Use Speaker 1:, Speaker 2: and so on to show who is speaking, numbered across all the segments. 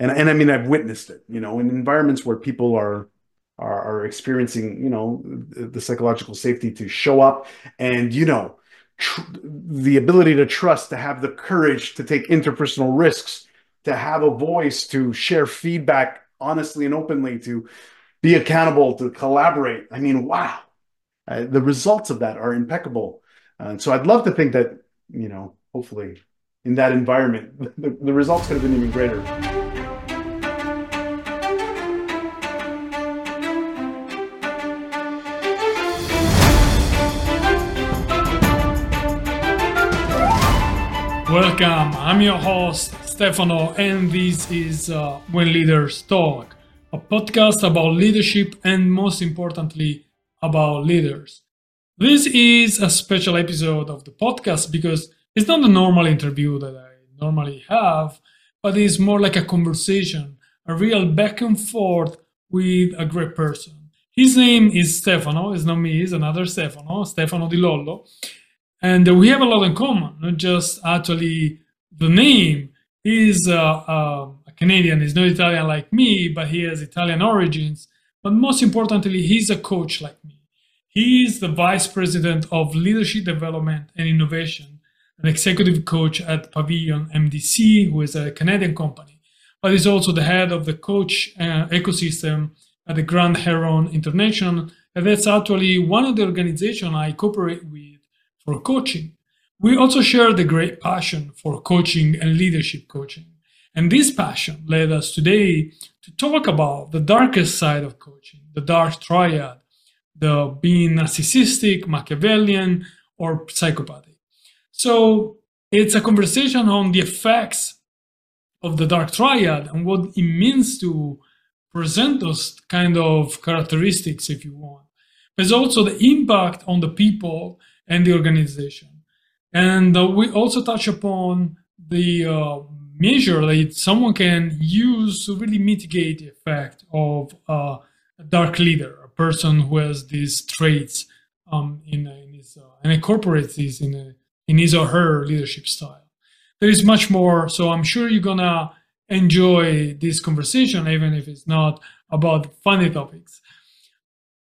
Speaker 1: and and I mean I've witnessed it, you know, in environments where people are are, are experiencing, you know, the, psychological safety to show up and you know tr- the ability to trust, to have the courage to take interpersonal risks, to have a voice, to share feedback honestly and openly, to be accountable, to collaborate. I mean, wow, uh, the results of that are impeccable. And so I'd love to think that, you know, hopefully in that environment, the, the results could have been even greater.
Speaker 2: Welcome, I'm your host, Stefano, and this is uh, When Leaders Talk, a podcast about leadership and, most importantly, about leaders. This is a special episode of the podcast because it's not a normal interview that I normally have, but it's more like a conversation, a real back and forth with a great person. His name is Stefano, it's not me, it's another Stefano, Stefano Di Lollo and we have a lot in common not just actually the name. He's uh, uh, a canadian. He's not italian like me but he has italian origins. But most importantly he's a coach like me. He's the vice president of leadership development and innovation an executive coach at pavilion mdc who is a canadian company but he's also the head of the coach uh, ecosystem at the grand heron international. And that's actually one of the organizations i cooperate with for coaching. We also share the great passion for coaching and leadership coaching. And this passion led us today to talk about the darkest side of coaching, the dark triad, the being narcissistic, Machiavellian, or psychopathic. So it's a conversation on the effects of the dark triad and what it means to present those kind of characteristics, if you want. There's also the impact on the people and the organization. And uh, we also touch upon the uh, measure that someone can use to really mitigate the effect of uh, a dark leader, a person who has these traits um, in, in his, uh, and incorporates these in, a, in his or her leadership style. There is much more, so I'm sure you're gonna enjoy this conversation, even if it's not about funny topics.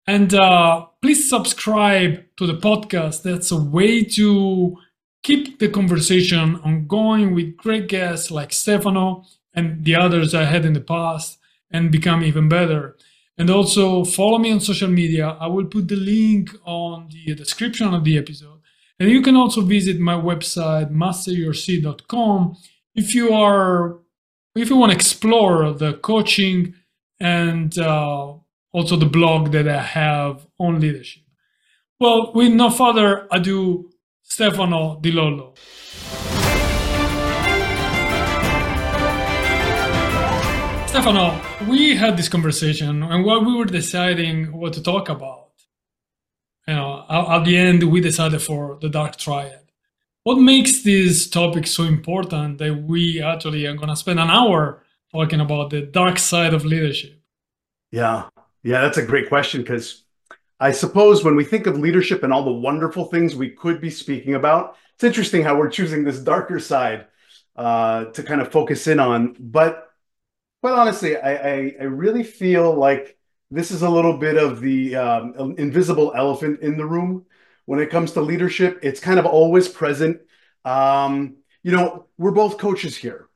Speaker 2: And uh, please subscribe to the podcast. That's a way to keep the conversation ongoing with great guests like Stefano and the others I had in the past and become even better. And also follow me on social media. I will put the link on the description of the episode. And you can also visit my website, masteryourseed.com, if you are if you want to explore the coaching and uh, also the blog that I have on leadership. Well, with no further ado, Stefano Di Lollo. Stefano, we had this conversation, and while we were deciding what to talk about, you know, at the end we decided for the dark triad. What makes this topic so important that we actually are going to spend an hour talking about the dark side of leadership?
Speaker 1: Yeah, yeah, that's a great question because I suppose when we think of leadership and all the wonderful things we could be speaking about, it's interesting how we're choosing this darker side uh, to kind of focus in on. But quite honestly, I, I, I really feel like this is a little bit of the um, invisible elephant in the room when it comes to leadership. It's kind of always present. Um, you know, we're both coaches here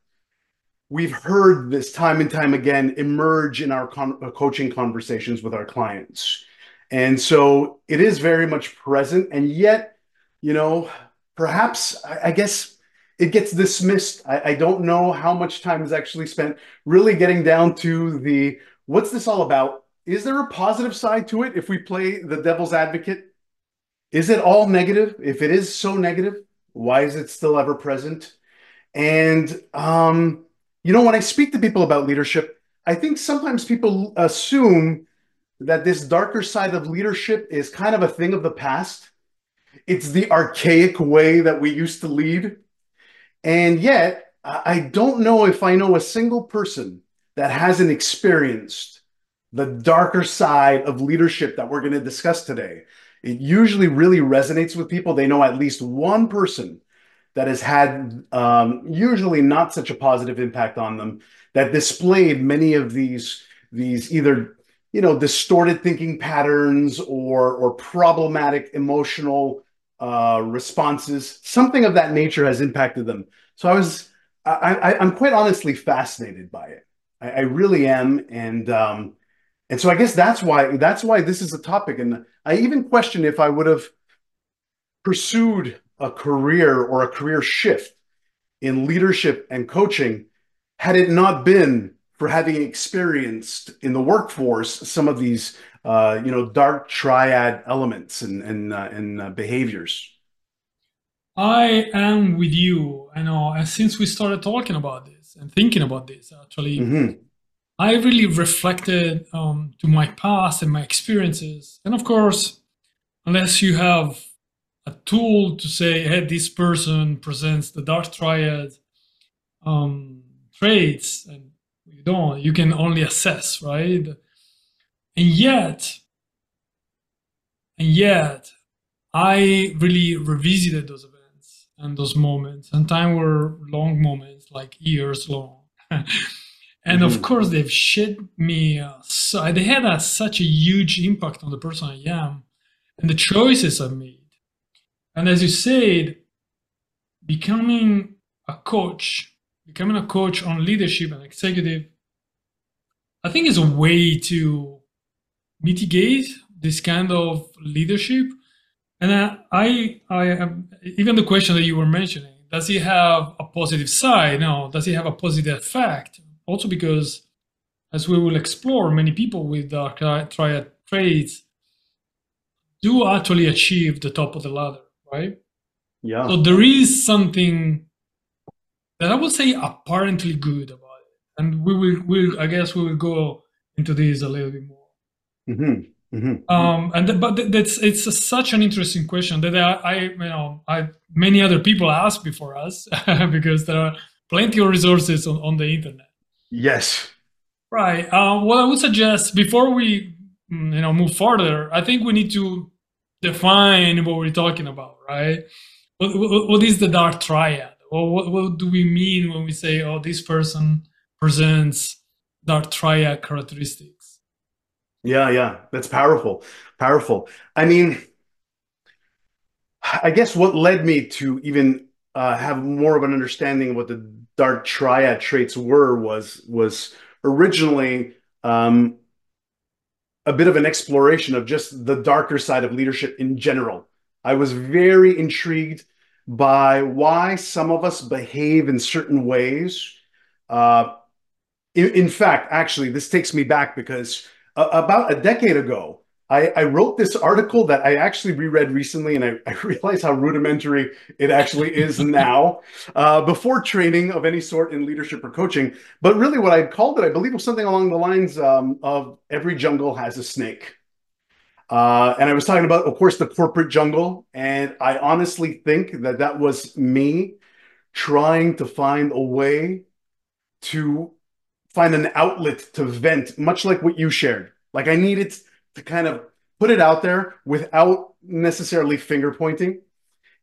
Speaker 1: we've heard this time and time again emerge in our con- uh, coaching conversations with our clients. And so it is very much present. And yet, you know, perhaps I, I guess it gets dismissed. I, I, don't know how much time is actually spent really getting down to the what's this all about? Is there a positive side to it if we play the devil's advocate? Is it all negative? If it is so negative, why is it still ever present? And um, you know, when I speak to people about leadership, I think sometimes people assume that this darker side of leadership is kind of a thing of the past. It's the archaic way that we used to lead. And yet, I don't know if I know a single person that hasn't experienced the darker side of leadership that we're going to discuss today. It usually really resonates with people. They know at least one person that has had um, usually not such a positive impact on them that displayed many of these these either you know distorted thinking patterns or or problematic emotional uh, responses. Something of that nature has impacted them. So I was I, I am quite honestly fascinated by it. I, I really am, and um, and so I guess that's why that's why this is a topic. And I even question if I would have pursued a career or a career shift in leadership and coaching had it not been for having experienced in the workforce some of these uh, you know dark triad elements and and uh, and uh, behaviors.
Speaker 2: I am with you. I know, and since we started talking about this and thinking about this, actually, mm-hmm. I really reflected um, to my past and my experiences. And of course, unless you have a tool to say, hey, this person presents the dark triad um, traits, and you don't, you can only assess, right? And yet, and yet, I really revisited those events and those moments, and time were long moments, like years long. and mm-hmm. of course, they've shaped me. Uh, so they had a, such a huge impact on the person I am and the choices I made. And as you said, becoming a coach, becoming a coach on leadership and executive, I think is a way to mitigate this kind of leadership. And I, I, I even the question that you were mentioning, does he have a positive side? No. Does he have a positive effect? Also because, as we will explore, many people with dark triad traits do actually achieve the top of the ladder right?
Speaker 1: Yeah.
Speaker 2: So there is something that I would say apparently good about it, and we will, will I guess we will go into this a little bit more. Mm-hmm. Mm-hmm. Um, and but that's it's a, such an interesting question that I, I, you know I many other people asked before us because there are plenty of resources on, on the internet.
Speaker 1: Yes.
Speaker 2: Right. Uh, what I would suggest before we you know move further, I think we need to define what we're talking about, right? What, what, is the dark triad? Or what, what do we mean when we say, oh, this person presents dark triad characteristics?
Speaker 1: Yeah, yeah, that's powerful. Powerful. I mean, I guess what led me to even uh, have more of an understanding of what the dark triad traits were was was originally um, a bit of an exploration of just the darker side of leadership in general. I was very intrigued by why some of us behave in certain ways. Uh, in, in, fact, actually, this takes me back because uh, about a decade ago, I, I, wrote this article that I actually reread recently, and I, I realized how rudimentary it actually is now. Uh, before training of any sort in leadership or coaching, but really what I called it, I believe, was something along the lines um, of "Every jungle has a snake." Uh, and I was talking about, of course, the corporate jungle, and I honestly think that that was me trying to find a way to find an outlet to vent, much like what you shared. Like I needed to kind of put it out there without necessarily finger pointing.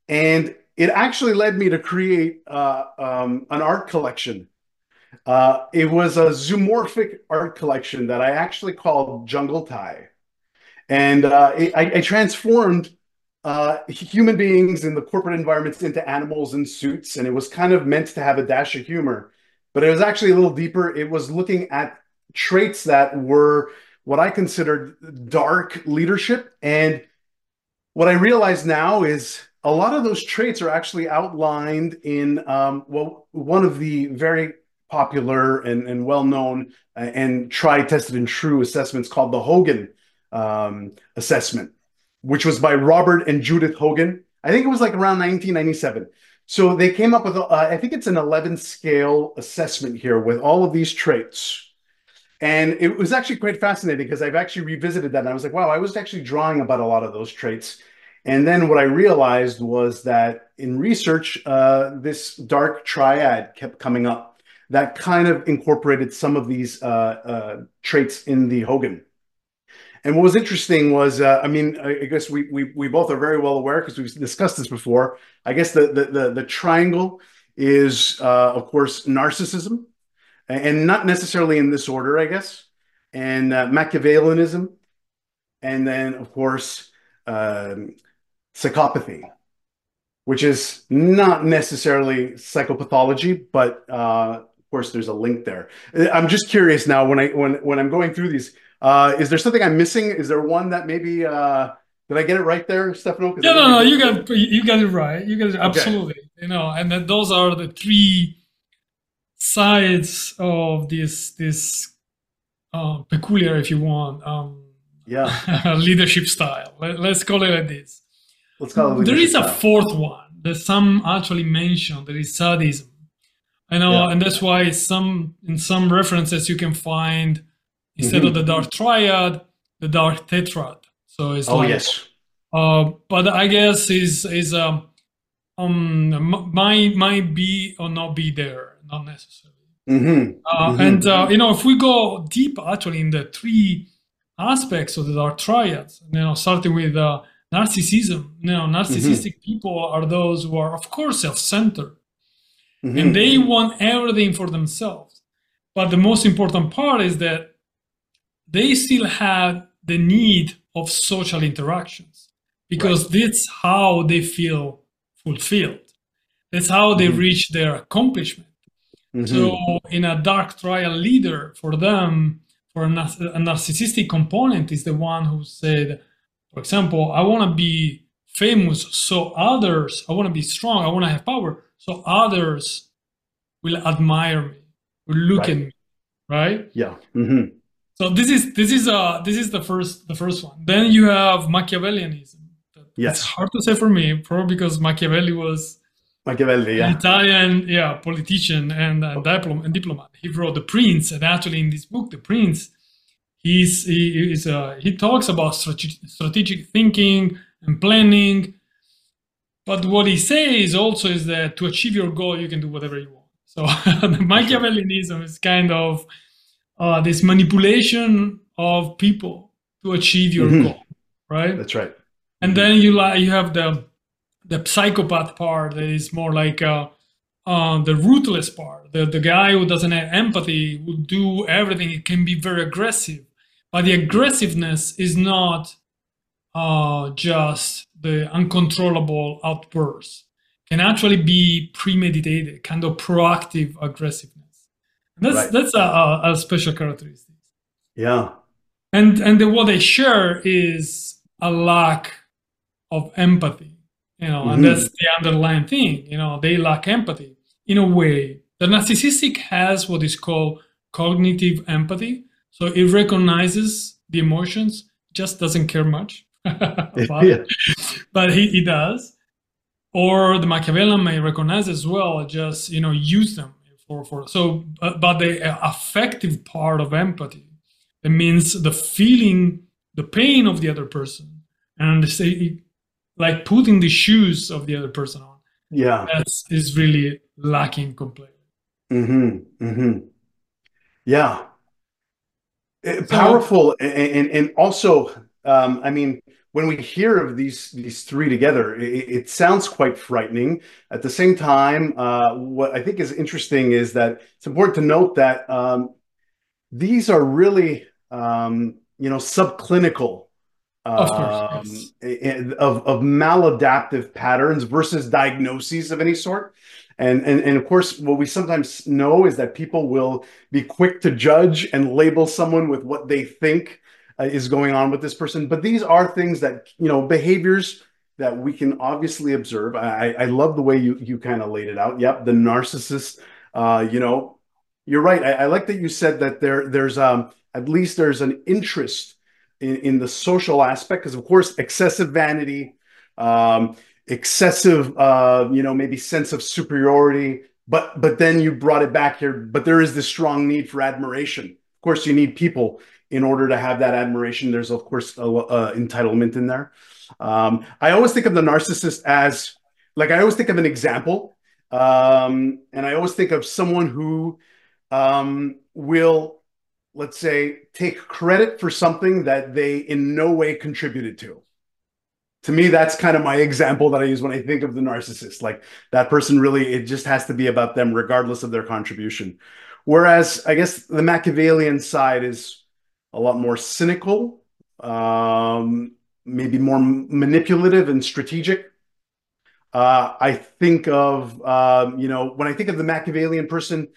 Speaker 1: And it actually led me to create uh, um, an art collection. Uh, it was a zoomorphic art collection that I actually called Jungle Tie. And uh, it, I, I, transformed uh, human beings in the corporate environments into animals in suits. And it was kind of meant to have a dash of humor, but it was actually a little deeper. It was looking at traits that were what I considered dark leadership. And what I realize now is a lot of those traits are actually outlined in, um, well, one of the very popular and, and well known uh, and tried, tested, and true assessments called the Hogan um, assessment, which was by Robert and Judith Hogan. I think it was like around 1997. So they came up with, uh, I think it's an 11 scale assessment here with all of these traits. And it was actually quite fascinating because I've actually revisited that and I was like, wow, I was actually drawing about a lot of those traits. And then what I realized was that in research, uh, this dark triad kept coming up that kind of incorporated some of these uh, uh, traits in the Hogan. And what was interesting was, uh, I mean, I guess we, we, we both are very well aware because we've discussed this before. I guess the, the, the, the triangle is, uh, of course, narcissism and not necessarily in this order, I guess. And uh, Machiavellianism, and then of course um, psychopathy, which is not necessarily psychopathology, but uh, of course there's a link there. I'm just curious now when I when when I'm going through these, uh, is there something I'm missing? Is there one that maybe uh, did I get it right there, Stefano?
Speaker 2: Yeah, no, no, you got you got it right. You got it absolutely. Okay. You know, and then those are the three sides of this this uh, peculiar, if you want, um,
Speaker 1: yeah,
Speaker 2: leadership style. Let, us call it like this.
Speaker 1: Let's call it.
Speaker 2: There is
Speaker 1: style.
Speaker 2: a fourth one that some actually mention. There is sadism. I know, yeah. and that's why some in some references you can find instead mm-hmm. of the dark triad, the dark tetrad. So it's
Speaker 1: oh
Speaker 2: like,
Speaker 1: yes.
Speaker 2: Uh, but I guess is is um um might might be or not be there, not necessarily.
Speaker 1: Mm-hmm.
Speaker 2: Uh,
Speaker 1: mm-hmm.
Speaker 2: And uh, you know, if we go deep, actually, in the three aspects of the dark triads, you know, starting with uh, narcissism. You know, narcissistic mm-hmm. people are those who are, of course, self-centered, and
Speaker 1: Mm-hmm.
Speaker 2: they want everything for themselves. But the most important part is that they still have the need of social interactions because that's how they feel fulfilled. That's how they
Speaker 1: Mhm.
Speaker 2: reach their accomplishment.
Speaker 1: Mhm.
Speaker 2: So, in a dark triad leader, for them, for a, a narcissistic component, is the one who said, for example, I want to be famous so others, I want to be strong, I want to have power, so others will admire me, will look
Speaker 1: Right.
Speaker 2: at me, right?
Speaker 1: yeah. hmm
Speaker 2: So this is this is uh this is the first the first one. Then you have Machiavellianism.
Speaker 1: Yes.
Speaker 2: It's hard to say for me, probably because Machiavelli was
Speaker 1: Machiavelli.
Speaker 2: an
Speaker 1: Yeah.
Speaker 2: Italian, yeah, politician and uh, diplom- and diplomat. He wrote The Prince, and actually in this book, The Prince, he's he is uh, he talks about strate- strategic thinking and planning. But what he says also is that to achieve your goal, you can do whatever you want. So the Machiavellianism is kind of uh, this manipulation of people to achieve your
Speaker 1: Mhm.
Speaker 2: goal, right?
Speaker 1: That's right.
Speaker 2: and then you like you have the the psychopath part that is more like uh, uh, the ruthless part the, the guy who doesn't have empathy will do everything it can be very aggressive but the aggressiveness is not uh, just the uncontrollable outbursts can actually be premeditated kind of proactive aggressiveness that's
Speaker 1: Right.
Speaker 2: that's a, a, special characteristic
Speaker 1: Yeah.
Speaker 2: and and the, what they share is a lack of empathy you know and
Speaker 1: Mhm.
Speaker 2: that's the underlying thing you know they lack empathy in a way the narcissistic has what is called cognitive empathy so it recognizes the emotions just doesn't care much about
Speaker 1: yeah.
Speaker 2: it but he, he does or the machiavellian may recognize as well just you know use them for for so but, but the affective part of empathy it means the feeling the pain of the other person and say like putting the shoes of the other person on
Speaker 1: Yeah.
Speaker 2: that's is really lacking completely
Speaker 1: mm-hmm mm-hmm Yeah. Eh,
Speaker 2: So-
Speaker 1: Powerful and, and and also, um, I mean, when we hear of these these three together, it, it sounds quite frightening. At the same time, uh, what I think is interesting is that it's important to note that um, these are really, um, you know, subclinical
Speaker 2: Of course,
Speaker 1: um,
Speaker 2: yes.
Speaker 1: of of maladaptive patterns versus diagnoses of any sort. And, and and of course, what we sometimes know is that people will be quick to judge and label someone with what they think uh, is going on with this person. But these are things that you know behaviors that we can obviously observe. I, I love the way you you kind of laid it out. Yep, the narcissist. Uh, you know, you're right. I, I like that you said that there there's um at least there's an interest in, in the social aspect because of course excessive vanity. Um, excessive uh you know maybe sense of superiority but but then you brought it back here but there is this strong need for admiration of course you need people in order to have that admiration there's of course a, a entitlement in there. Um i always think of the narcissist as like i always think of an example um and i always think of someone who um will let's say take credit for something that they in no way contributed to. To me that's kind of my example that i use when i think of the narcissist. Like that person really it just has to be about them regardless of their contribution. Whereas I guess the Machiavellian side is a lot more cynical, um, maybe more manipulative and strategic. Uh, I think of, um, you know, when I think of the Machiavellian person,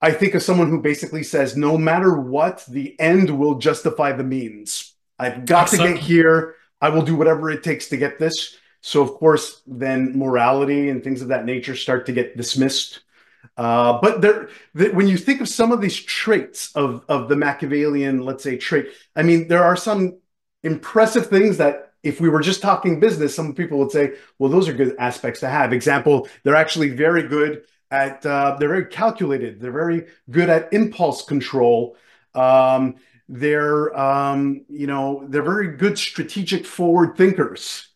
Speaker 1: I think of someone who basically says, no matter what, the end will justify the means. I've got to get here. I will do whatever it takes to get this. So, of course, then morality and things of that nature start to get dismissed. Uh, but there, the, when you think of some of these traits of of the Machiavellian, let's say trait, I mean, there are some impressive things that if we were just talking business, some people would say, well, those are good aspects to have. Example, they're actually very good at, uh, they're very calculated. They're very good at impulse control. Um, they're, um, you know, they're very good strategic forward thinkers.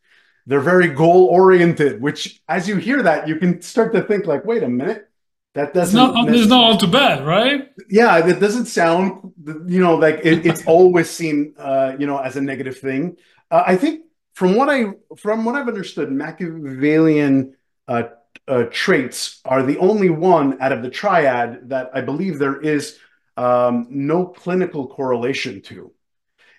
Speaker 1: They're very goal oriented, which as you hear that, you can start to think like, wait a minute, that doesn't.
Speaker 2: Not, it's not all too bad, right?
Speaker 1: Yeah, that doesn't sound, you know, like it, it's always seen, uh, you know, as a negative thing. Uh, I think from what I from what I've understood, Machiavellian uh, uh, traits are the only one out of the triad that I believe there is um, no clinical correlation to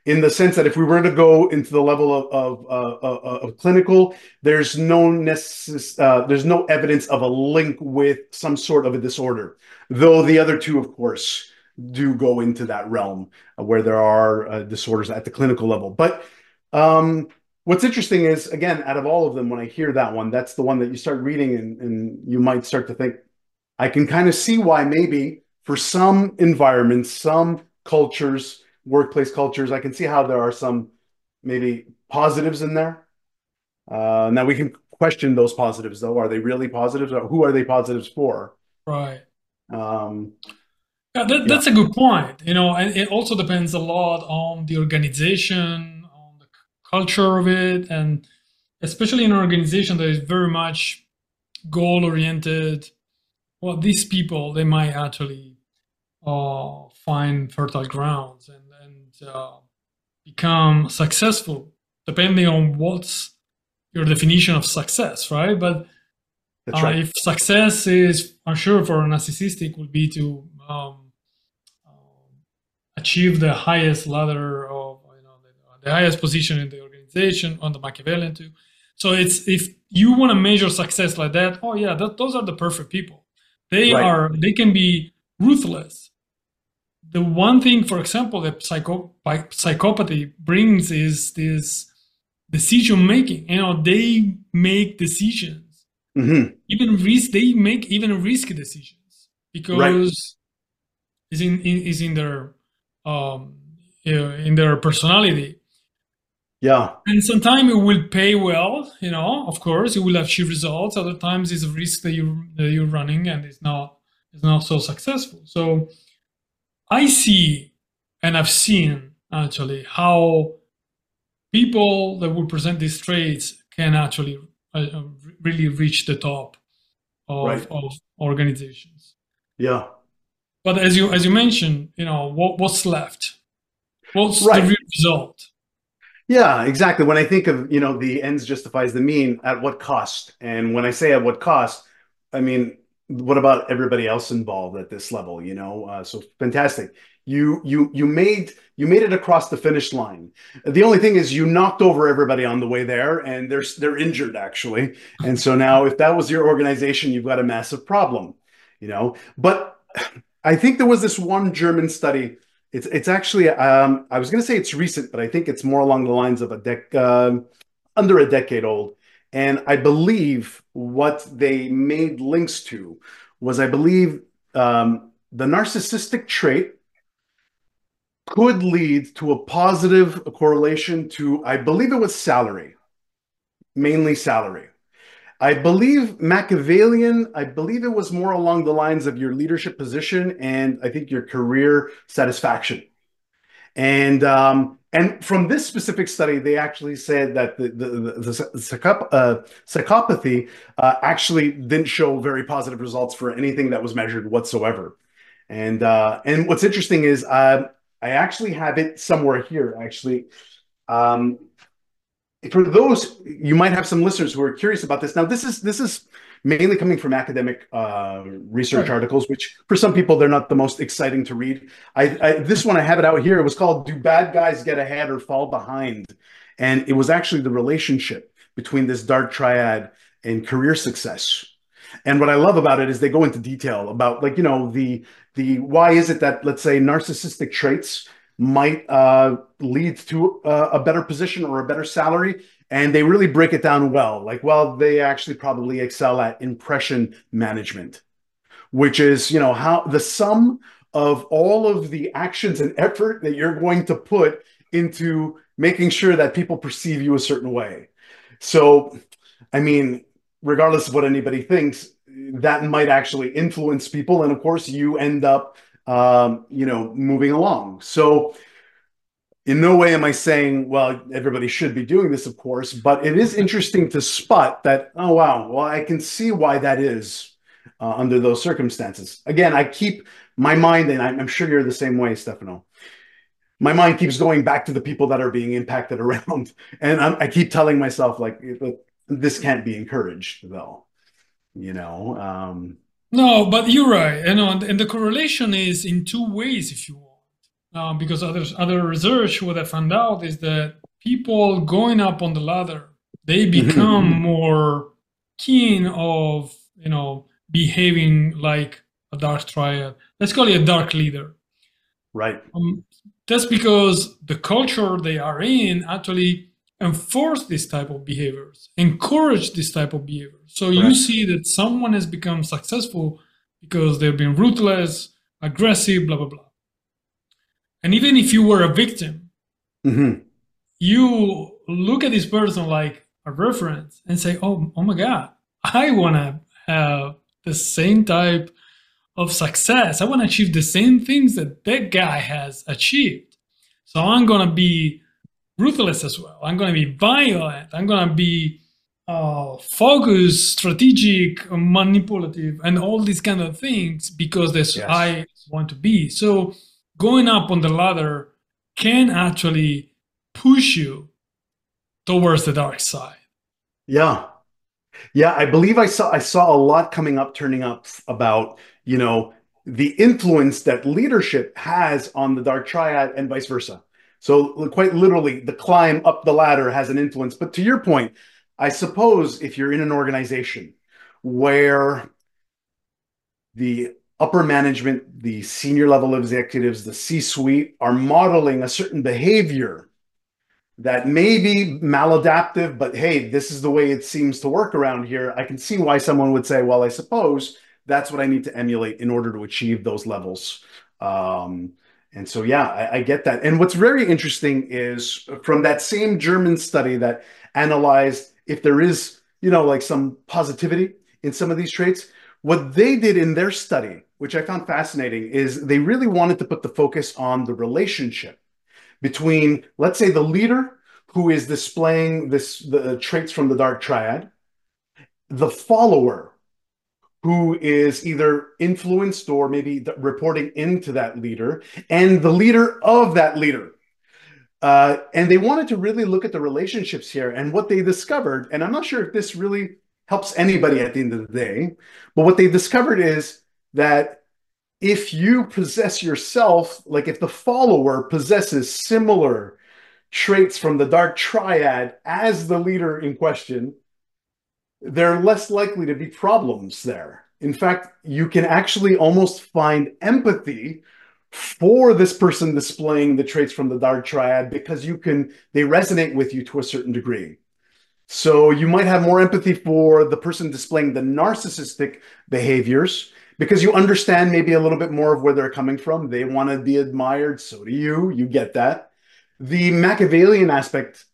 Speaker 1: in the sense that if we were to go into the level of of, uh, uh, uh of clinical, there's no necess- uh, there's no evidence of a link with some sort of a disorder. Though the other two, of course, do go into that realm where there are uh, disorders at the clinical level. But um, what's interesting is, again, out of all of them, when I hear that one, that's the one that you start reading and, and you might start to think, I can kind of see why maybe for some environments, some cultures workplace cultures. I can see how there are some maybe positives in there. Uh, now we can question those positives though. Are they really positives? Or who are they positives for?
Speaker 2: Right.
Speaker 1: Um,
Speaker 2: yeah, that, that's a good point. You know, and it also depends a lot on the organization, on the culture of it, and especially in an organization that is very much goal oriented. Well, these people they might actually uh, find fertile grounds and uh, become successful depending on what's your definition of success, right? But uh, right. if success is, I'm sure for a narcissistic would be to um, um, achieve the highest ladder of, you know, the, the, highest position in the organization on the Machiavellian too. So it's if you want to measure success like that, oh yeah, that, those are the perfect people. They right. are, they can be ruthless the one thing, for example, that psycho- psychopathy brings is this decision making. You know, they make decisions, mm-hmm. even risk. They make even risky decisions because right. is in, in is in their um in their personality.
Speaker 1: Yeah.
Speaker 2: And sometimes it will pay well, you know, of course, it will achieve results. Other times it's a risk that you that you're running and it's not it's not so successful. So I see and I've seen actually how people that would present these traits can actually uh, uh really reach the top of, right. of organizations.
Speaker 1: Yeah.
Speaker 2: But as you as you mentioned, you know what what's left? What's right. the real result?
Speaker 1: Yeah, exactly. When I think of you know the ends justifies the mean, at what cost? And when I say at what cost, I mean what about everybody else involved at this level you know? Uh, so fantastic. You you you made you made it across the finish line. The only thing is you knocked over everybody on the way there and they're they're injured actually. And so now if that was your organization you've got a massive problem you know? But i think there was this one german study. It's it's actually um, i was going to say it's recent but i think it's more along the lines of a dec uh, under a decade old and I believe what they made links to was, I believe, um, the narcissistic trait could lead to a positive correlation to, I believe it was salary, mainly salary. I believe Machiavellian, I believe it was more along the lines of your leadership position and I think your career satisfaction. And um, and from this specific study, they actually said that the the, the, the psychop- uh, psychopathy uh, actually didn't show very positive results for anything that was measured whatsoever. And uh, and what's interesting is uh, I actually have it somewhere here. Actually, um, for those you might have some listeners who are curious about this. Now, this is this is mainly coming from academic uh, research
Speaker 2: Right.
Speaker 1: articles, which for some people they're not the most exciting to read. I, I this one I have it out here. It was called "Do Bad Guys Get Ahead or Fall Behind?" and it was actually the relationship between this dark triad and career success. And what I love about it is they go into detail about like you know the the why is it that let's say narcissistic traits might uh, lead to a, a better position or a better salary and they really break it down well. Like well they actually probably excel at impression management which is you know how the sum of all of the actions and effort that you're going to put into making sure that people perceive you a certain way. So i mean regardless of what anybody thinks that might actually influence people. And of course you end up um, you know moving along. So in no way am I saying, well, everybody should be doing this, of course, but it is interesting to spot that, oh, wow, well, I can see why that is uh, under those circumstances. Again, I keep my mind, and I'm sure you're the same way, Stefano. My mind keeps going back to the people that are being impacted around. And I'm, i keep telling myself, like, this can't be encouraged, though. You know? Um,
Speaker 2: no, but you're right. Know, and the correlation is in two ways, if you uh, because other other research what I found out is that people going up on the ladder they mm-hmm, become more keen of you know behaving like a dark triad. Let's call it a dark leader.
Speaker 1: Right.
Speaker 2: Um, that's because the culture they are in actually enforce this type of behaviors, encourage this type of behavior. So right. you see that someone has become successful because they've been ruthless, aggressive, blah blah blah. And even if you were a victim, mm-hmm. you look at this person like a reference and say, "Oh, oh my God, I want to have the same type of success. I want to achieve the same things that that guy has achieved. So I'm gonna be ruthless as well. I'm gonna be violent. I'm gonna be uh, focused, strategic, manipulative, and all these kind of things because that's yes. I want to be. So going up on the ladder can actually push you towards the dark side.
Speaker 1: Yeah. Yeah, I believe I saw I saw a lot coming up turning up about, you know, the influence that leadership has on the dark triad and vice versa. So quite literally the climb up the ladder has an influence. But to your point, I suppose if you're in an organization where the upper management, the senior level executives, the C suite are modeling a certain behavior that may be maladaptive, but hey, this is the way it seems to work around here. I can see why someone would say, well, I suppose that's what I need to emulate in order to achieve those levels. Um, and so, yeah, I, I get that. And what's very interesting is from that same German study that analyzed if there is, you know, like some positivity in some of these traits, what they did in their study which I found fascinating, is they really wanted to put the focus on the relationship between, let's say, the leader who is displaying this the traits from the dark triad, the follower who is either influenced or maybe reporting into that leader, and the leader of that leader. Uh, and they wanted to really look at the relationships here and what they discovered. And I'm not sure if this really helps anybody at the end of the day, but what they discovered is that if you possess yourself, like if the follower possesses similar traits from the dark triad as the leader in question, they're less likely to be problems there. In fact, you can actually almost find empathy for this person displaying the traits from the dark triad because you can they resonate with you to a certain degree. So you might have more empathy for the person displaying the narcissistic behaviors because you understand maybe a little bit more of where they're coming from. They want to be admired. So do you. You get that. The Machiavellian aspect,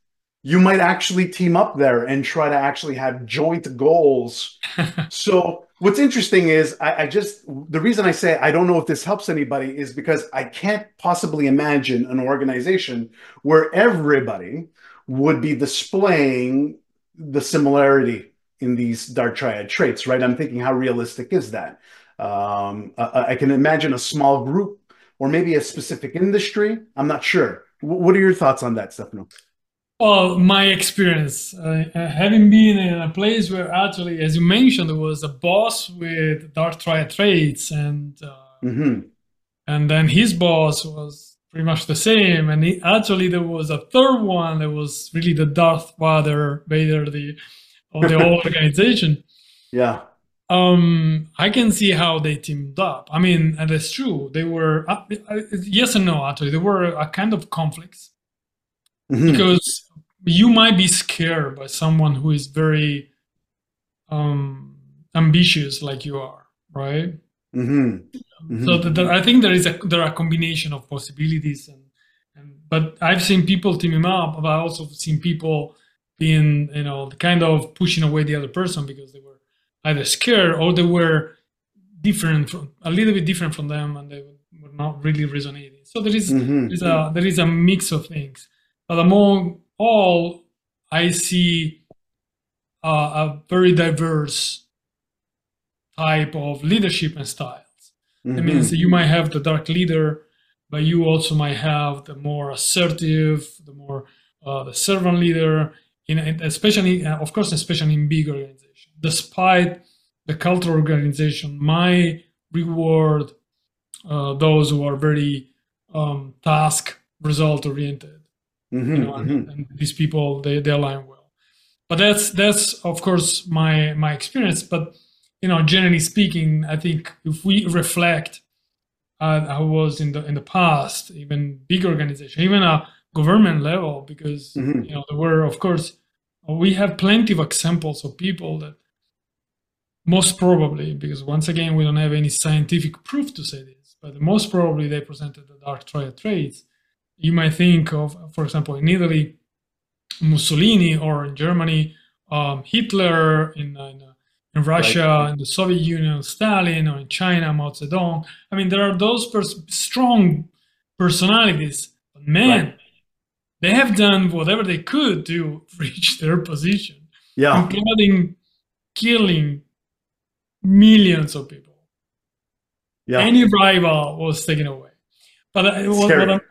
Speaker 1: you might actually team up there and try to actually have joint goals. so what's interesting is I, I, just the reason I say I don't know if this helps anybody is because I can't possibly imagine an organization where everybody would be displaying the similarity in these dark triad traits, right? I'm thinking, how realistic is that? Um, I, I, can imagine a small group or maybe a specific industry. I'm not sure. W- what are your thoughts on that, Stefano?
Speaker 2: Well, my experience, uh, uh, having been in a place where actually, as you mentioned, there was a boss with dark triad traits, and uh, mm-hmm. and then his boss was pretty much the same, and actually there was a third one that was really the Darth Vader, Vader, the of the whole organization.
Speaker 1: Yeah.
Speaker 2: Um, I can see how they teamed up. I mean, and it's true. They were uh, uh yes and no. Actually, they were a kind of conflicts mm-hmm. because you might be scared by someone who is very um, ambitious, like you are, right? Mm-hmm. Mm-hmm. So the, the, I think there is a there are a combination of possibilities, and, and but I've seen people teaming up, but I also seen people being you know kind of pushing away the other person because they were either scared or they were different from a little bit different from them and they were not really resonating so there is, mm-hmm. there is a there is a mix of things but among all i see uh, a very diverse type of leadership and styles mm-hmm. that means that you might have the dark leader but you also might have the more assertive the more uh, the servant leader in especially uh, of course especially in big organizations despite the cultural organization, my reward uh, those who are very um, task result oriented. Mm-hmm, you know, mm-hmm. and, and, these people they, they align well. But that's that's of course my my experience. But you know, generally speaking, I think if we reflect uh, I was in the in the past, even big organization, even a government level, because mm-hmm. you know there were of course we have plenty of examples of people that most probably, because once again, we don't have any scientific proof to say this, but most probably they presented the dark triad traits. You might think of, for example, in Italy, Mussolini, or in Germany, um, Hitler, in, in, uh, in Russia, right. in the Soviet Union, Stalin, or in China, Mao Zedong. I mean, there are those pers- strong personalities, but man, right. they have done whatever they could to reach their position,
Speaker 1: yeah.
Speaker 2: including killing millions of people. Yeah. Any rival was taken away. But uh, what, what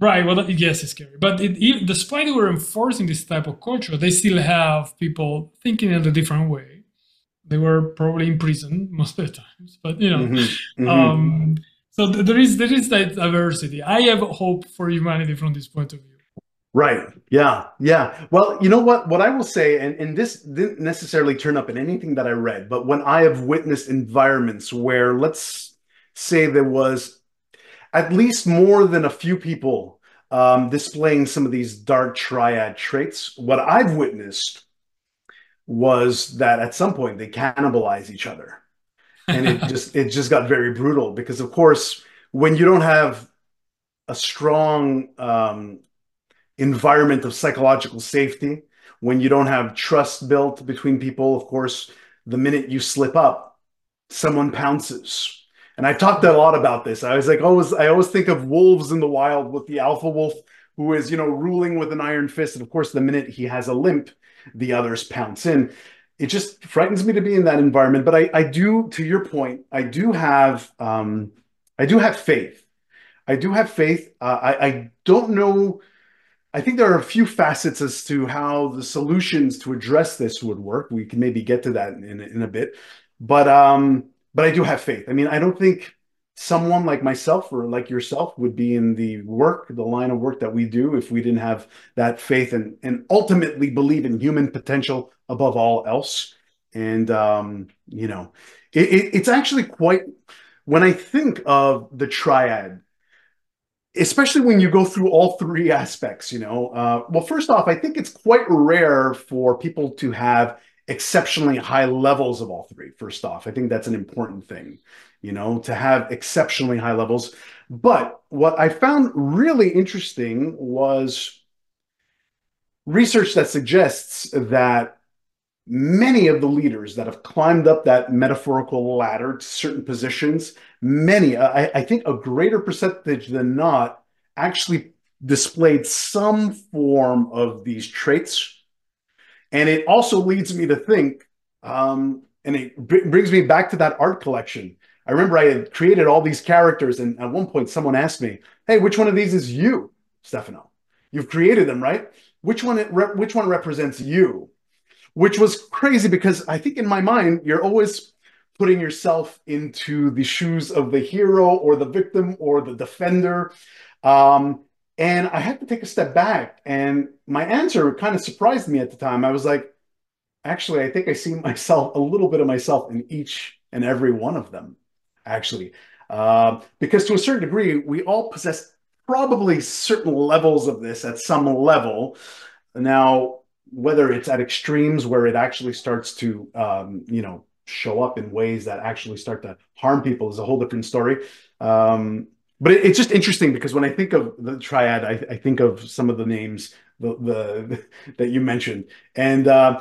Speaker 2: right, well, yes, it's scary. But it, it, despite they were enforcing this type of culture, they still have people thinking in a different way. They were probably in prison most of the times, but you know. Mm-hmm. Mm-hmm. Um, so th- there is there is that diversity. I have hope for humanity from this point of view.
Speaker 1: Right. Yeah. Yeah. Well, you know what? What I will say, and, and this didn't necessarily turn up in anything that I read, but when I have witnessed environments where, let's say, there was at least more than a few people um, displaying some of these dark triad traits, what I've witnessed was that at some point they cannibalize each other. And it just it just got very brutal because of course when you don't have a strong um, environment of psychological safety, when you don't have trust built between people, of course, the minute you slip up, someone pounces. And I talked a lot about this. I was like, always, I always think of wolves in the wild with the alpha wolf who is, you know, ruling with an iron fist. And of course, the minute he has a limp, the others pounce in. It just frightens me to be in that environment. But I, I do, to your point, I do have, um, I do have faith. I do have faith. Uh, I, I don't know I think there are a few facets as to how the solutions to address this would work. We can maybe get to that in, in a bit, but um, but I do have faith. I mean, I don't think someone like myself or like yourself would be in the work, the line of work that we do, if we didn't have that faith and and ultimately believe in human potential above all else. And um, you know, it, it, it's actually quite when I think of the triad especially when you go through all three aspects you know uh, well first off i think it's quite rare for people to have exceptionally high levels of all three first off i think that's an important thing you know to have exceptionally high levels but what i found really interesting was research that suggests that many of the leaders that have climbed up that metaphorical ladder to certain positions, many, uh, I, I, think a greater percentage than not, actually displayed some form of these traits. And it also leads me to think, um, and it brings me back to that art collection. I remember I had created all these characters, and at one point someone asked me, Hey, which one of these is you, Stefano? You've created them, right? which one re- which one represents you, which was crazy because I think in my mind you're always putting yourself into the shoes of the hero or the victim or the defender. Um, and I had to take a step back. And my answer kind of surprised me at the time. I was like, actually, I think I see myself, a little bit of myself in each and every one of them, actually. Uh, because to a certain degree, we all possess probably certain levels of this at some level. Now, whether it's at extremes where it actually starts to, um, you know, show up in ways that actually start to harm people is a whole different story. Um, but it, it's just interesting because when I think of the triad, I, I think of some of the names the, the that you mentioned, and uh,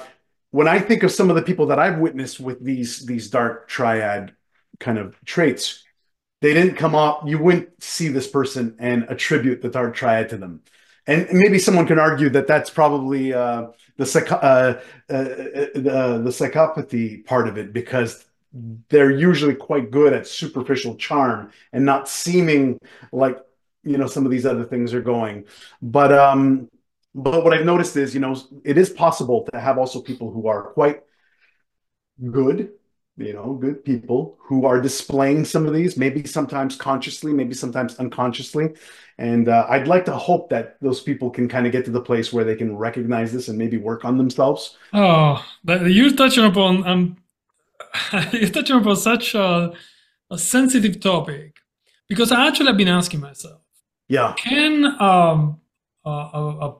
Speaker 1: when I think of some of the people that I've witnessed with these these dark triad kind of traits, they didn't come up. You wouldn't see this person and attribute the dark triad to them. And maybe someone can argue that that's probably uh, the, psych- uh, uh, the the psychopathy part of it because they're usually quite good at superficial charm and not seeming like you know some of these other things are going. But um, but what I've noticed is you know it is possible to have also people who are quite good you know, good people who are displaying some of these, maybe sometimes consciously, maybe sometimes unconsciously. And uh, I'd like to hope that those people can kind of get to the place where they can recognize this and maybe work on themselves.
Speaker 2: Oh, you're touching upon um, you're touching upon such a, a sensitive topic because I actually have been asking myself,
Speaker 1: yeah,
Speaker 2: can um, a, a,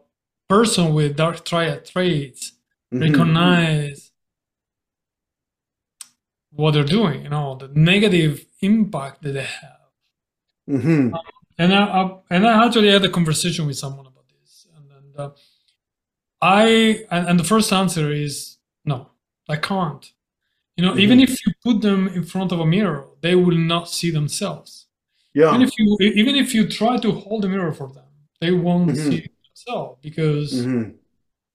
Speaker 2: person with dark triad traits mm-hmm. recognize what they're doing, you know, the negative impact that they have.
Speaker 1: Mm-hmm. Um,
Speaker 2: and I, I, and I actually had a conversation with someone about this, and, and uh, I and, and, the first answer is no, I can't. You know, mm-hmm. even if you put them in front of a mirror, they will not see themselves.
Speaker 1: Yeah.
Speaker 2: Even if you even if you try to hold a mirror for them, they won't mm-hmm. see themselves because
Speaker 1: mm-hmm.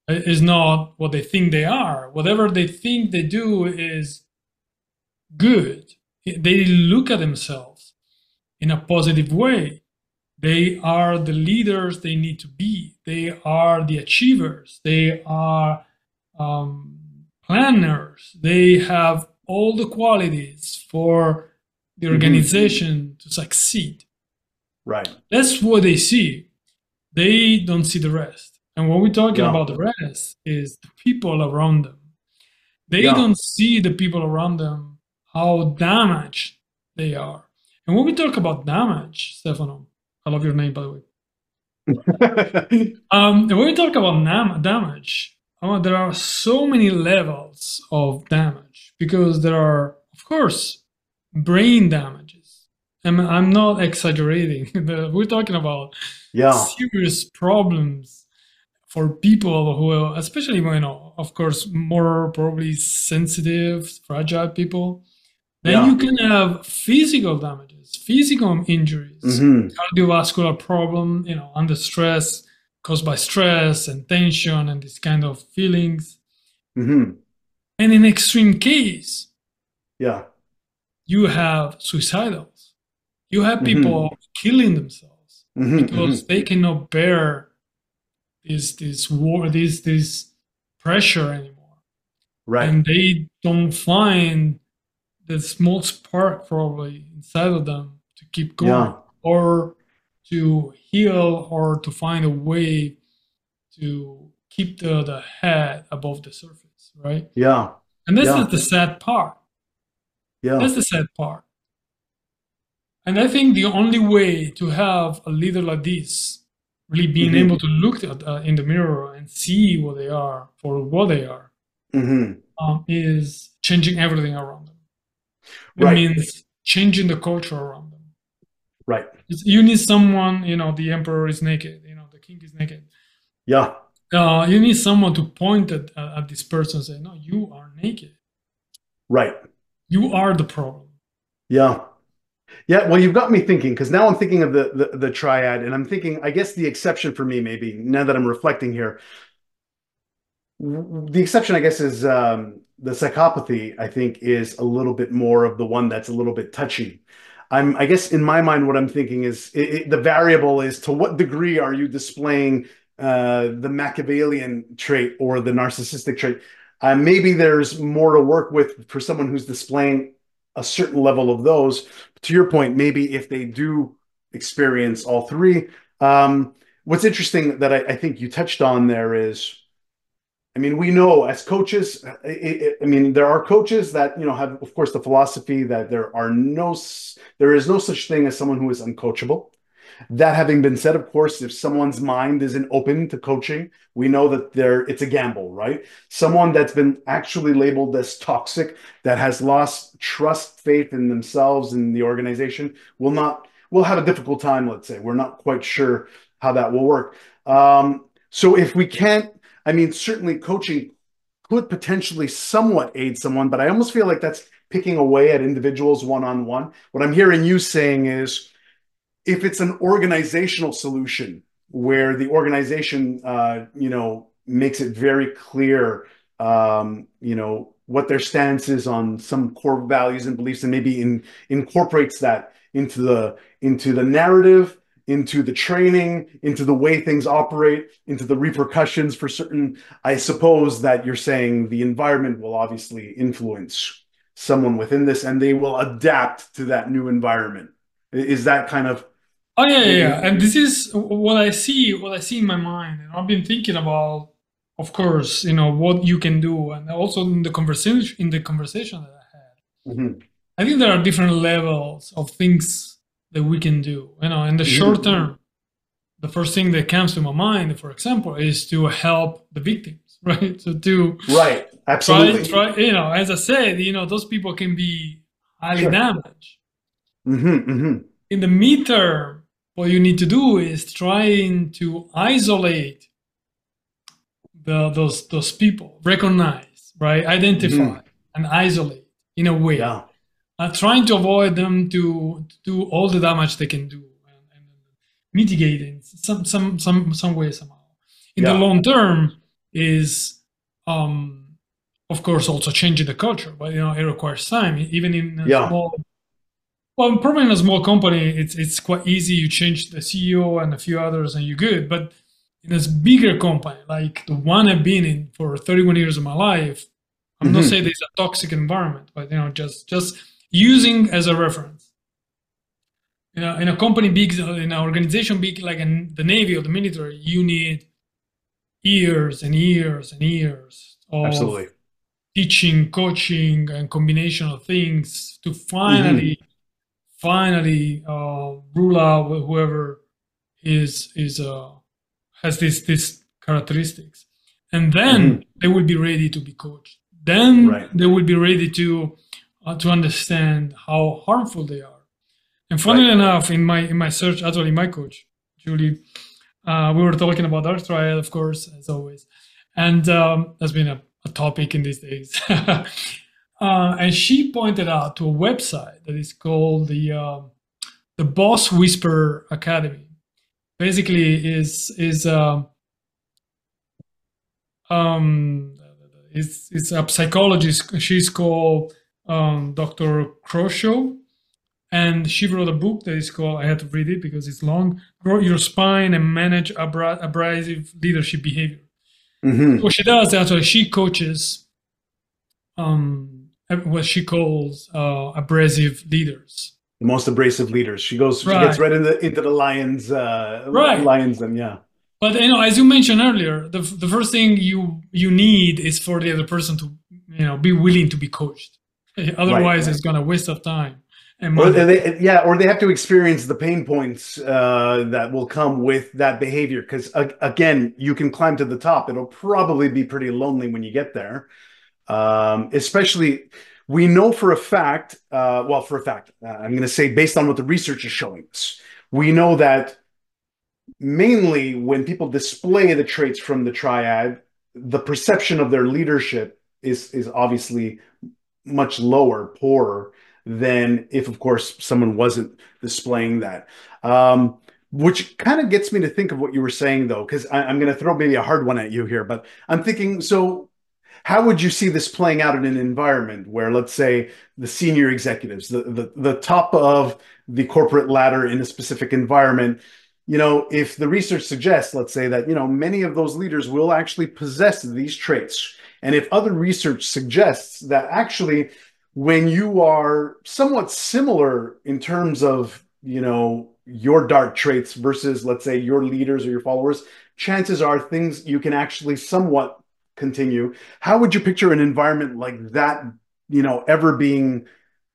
Speaker 2: it's not what they think they are. Whatever they think they do is good. They look at themselves in a positive way. They are the leaders they need to be. They are the achievers. They are um, planners. They have all the qualities for the mm-hmm. organization mm-hmm. to succeed.
Speaker 1: Right.
Speaker 2: That's what they see. They don't see the rest. And when we're talking yeah. about the rest, is the people around them. They yeah. don't see the people around them how damaged they are. And when we talk about damage, Stefano, I love your name by the way. um, when we talk about nam- damage, uh, there are so many levels of damage because there are, of course, brain damages. And I'm not exaggerating. We're talking about
Speaker 1: yeah.
Speaker 2: serious problems for people who, are, especially you know, of course, more probably sensitive, fragile people. Then yeah. you can have physical damages, physical injuries,
Speaker 1: mm-hmm.
Speaker 2: cardiovascular problem, you know, under stress caused by stress and tension and these kind of feelings.
Speaker 1: Mm-hmm.
Speaker 2: And in extreme case,
Speaker 1: yeah,
Speaker 2: you have suicidals. You have people mm-hmm. killing themselves
Speaker 1: mm-hmm.
Speaker 2: because mm-hmm. they cannot bear this this war, this this pressure anymore.
Speaker 1: Right.
Speaker 2: And they don't find the small spark probably inside of them to keep going yeah. or to heal or to find a way to keep the, the head above the surface right
Speaker 1: yeah
Speaker 2: and this
Speaker 1: yeah.
Speaker 2: is the sad part
Speaker 1: yeah
Speaker 2: that's the sad part and i think the only way to have a leader like this really being mm-hmm. able to look at, uh, in the mirror and see what they are for what they are
Speaker 1: mm-hmm.
Speaker 2: um, is changing everything around them it
Speaker 1: right.
Speaker 2: means changing the culture around them.
Speaker 1: Right.
Speaker 2: You need someone, you know, the emperor is naked, you know, the king is naked.
Speaker 1: Yeah.
Speaker 2: Uh, you need someone to point at, at this person and say, no, you are naked.
Speaker 1: Right.
Speaker 2: You are the problem.
Speaker 1: Yeah. Yeah, well, you've got me thinking because now I'm thinking of the, the, the triad, and I'm thinking, I guess the exception for me, maybe now that I'm reflecting here, the exception, I guess, is um, the psychopathy. I think is a little bit more of the one that's a little bit touchy. I'm, I guess, in my mind, what I'm thinking is it, it, the variable is to what degree are you displaying uh, the Machiavellian trait or the narcissistic trait. Uh, maybe there's more to work with for someone who's displaying a certain level of those. To your point, maybe if they do experience all three. Um, what's interesting that I, I, think you touched on there is, I mean, we know as coaches, it, it, I mean, there are coaches that you know have, of course, the philosophy that there are no, there is no such thing as someone who is uncoachable. That having been said, of course, if someone's mind isn't open to coaching, we know that there it's a gamble, right? Someone that's been actually labeled as toxic, that has lost trust, faith in themselves and the organization, will not will have a difficult time. Let's say we're not quite sure how that will work. Um, so if we can't, I mean, certainly coaching could potentially somewhat aid someone, but I almost feel like that's picking away at individuals one on one. What I'm hearing you saying is if it's an organizational solution where the organization, uh, you know, makes it very clear, um, you know, what their stance is on some core values and beliefs, and maybe in, incorporates that into the into the narrative, into the training, into the way things operate, into the repercussions for certain. I suppose that you're saying the environment will obviously influence someone within this, and they will adapt to that new environment. Is that kind of
Speaker 2: Oh yeah, yeah, yeah. And this is what I see. What I see in my mind, and I've been thinking about, of course, you know what you can do, and also in the conversation in the conversation that I had. Mm-hmm. I think there are different levels of things that we can do. You know, in the short term, the first thing that comes to my mind, for example, is to help the victims, right? So to
Speaker 1: right, absolutely.
Speaker 2: Try, try, you know, as I said, you know, those people can be highly sure. damaged. Mm-hmm, mm-hmm. In the midterm, what you need to do is trying to isolate the, those those people, recognize, right, identify mm-hmm. and isolate in a way. Yeah. Uh, trying to avoid them to, to, do all the damage they can do and, and mitigate in some some some some way somehow. In yeah. the long term, is um, of course also changing the culture, but you know it requires time. Even in yeah. small well, probably in a small company, it's it's quite easy. You change the CEO and a few others, and you're good. But in a bigger company, like the one I've been in for 31 years of my life, I'm mm-hmm. not saying it's a toxic environment, but you know, just just using as a reference. You know, in a company big, in an organization big like in the Navy or the military, you need years and years and years of
Speaker 1: Absolutely.
Speaker 2: teaching, coaching, and combination of things to finally. Mm-hmm finally uh, rule out whoever is is uh, has this this characteristics, and then mm-hmm. they will be ready to be coached. Then right. they will be ready to uh, to understand how harmful they are. And funnily right. enough, in my in my search, actually, my coach Julie, uh, we were talking about Dark Triad, of course, as always, and um, that's been a, a topic in these days. Uh, and she pointed out to a website that is called the uh, the Boss Whisper Academy. Basically, is is uh, um, it's it's a psychologist. She's called um, Dr. Crawshaw, and she wrote a book that is called. I had to read it because it's long. Grow your spine and manage abra- abrasive leadership behavior. Mm-hmm. What she does actually, she coaches um, what she calls uh, abrasive leaders.
Speaker 1: The most abrasive leaders. She goes, right. she gets right into into the lions, uh, right. lions, and yeah.
Speaker 2: But you know, as you mentioned earlier, the the first thing you you need is for the other person to you know be willing to be coached. Otherwise, right. it's gonna waste of time.
Speaker 1: And or they, yeah, or they have to experience the pain points uh, that will come with that behavior. Because uh, again, you can climb to the top; it'll probably be pretty lonely when you get there. Um, especially, we know for a fact, uh, well, for a fact, uh, I'm going to say based on what the research is showing us, we know that mainly when people display the traits from the triad, the perception of their leadership is is obviously much lower, poorer than if, of course, someone wasn't displaying that. Um, which kind of gets me to think of what you were saying, though, because I'm going to throw maybe a hard one at you here. But I'm thinking, so how would you see this playing out in an environment where, let's say, the senior executives, the, the, the top of the corporate ladder in a specific environment, you know, if the research suggests, let's say that, you know, many of those leaders will actually possess these traits. And if other research suggests that actually when you are somewhat similar in terms of, you know, your dark traits versus, let's say, your leaders or your followers, chances are things you can actually somewhat continue. How would you picture an environment like that, you know, ever being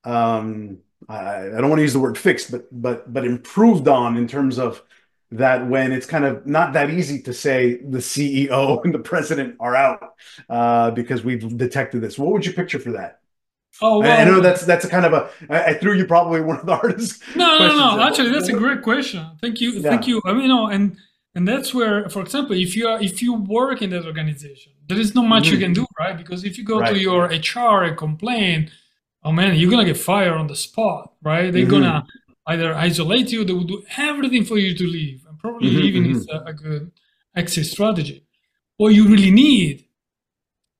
Speaker 1: um I, I don't want to use the word fixed, but but but improved on in terms of that when it's kind of not that easy to say the CEO and the president are out uh, because we've detected this. What would you picture for that? Oh, well, I, know that's that's a kind of a. I, I threw you probably one of the hardest.
Speaker 2: No, no, no. Actually, that's a great question. Thank you, yeah. thank you. I mean, you know, and and that's where, for example, if you are if you work in that organization, there is not much mm-hmm. you can do, right? Because if you go right. to your HR and complain, oh man, you're gonna get fired on the spot, right? They're mm-hmm. gonna either isolate you, they will do everything for you to leave, and probably mm-hmm, leaving mm-hmm. is a, a, good exit strategy. What you really need,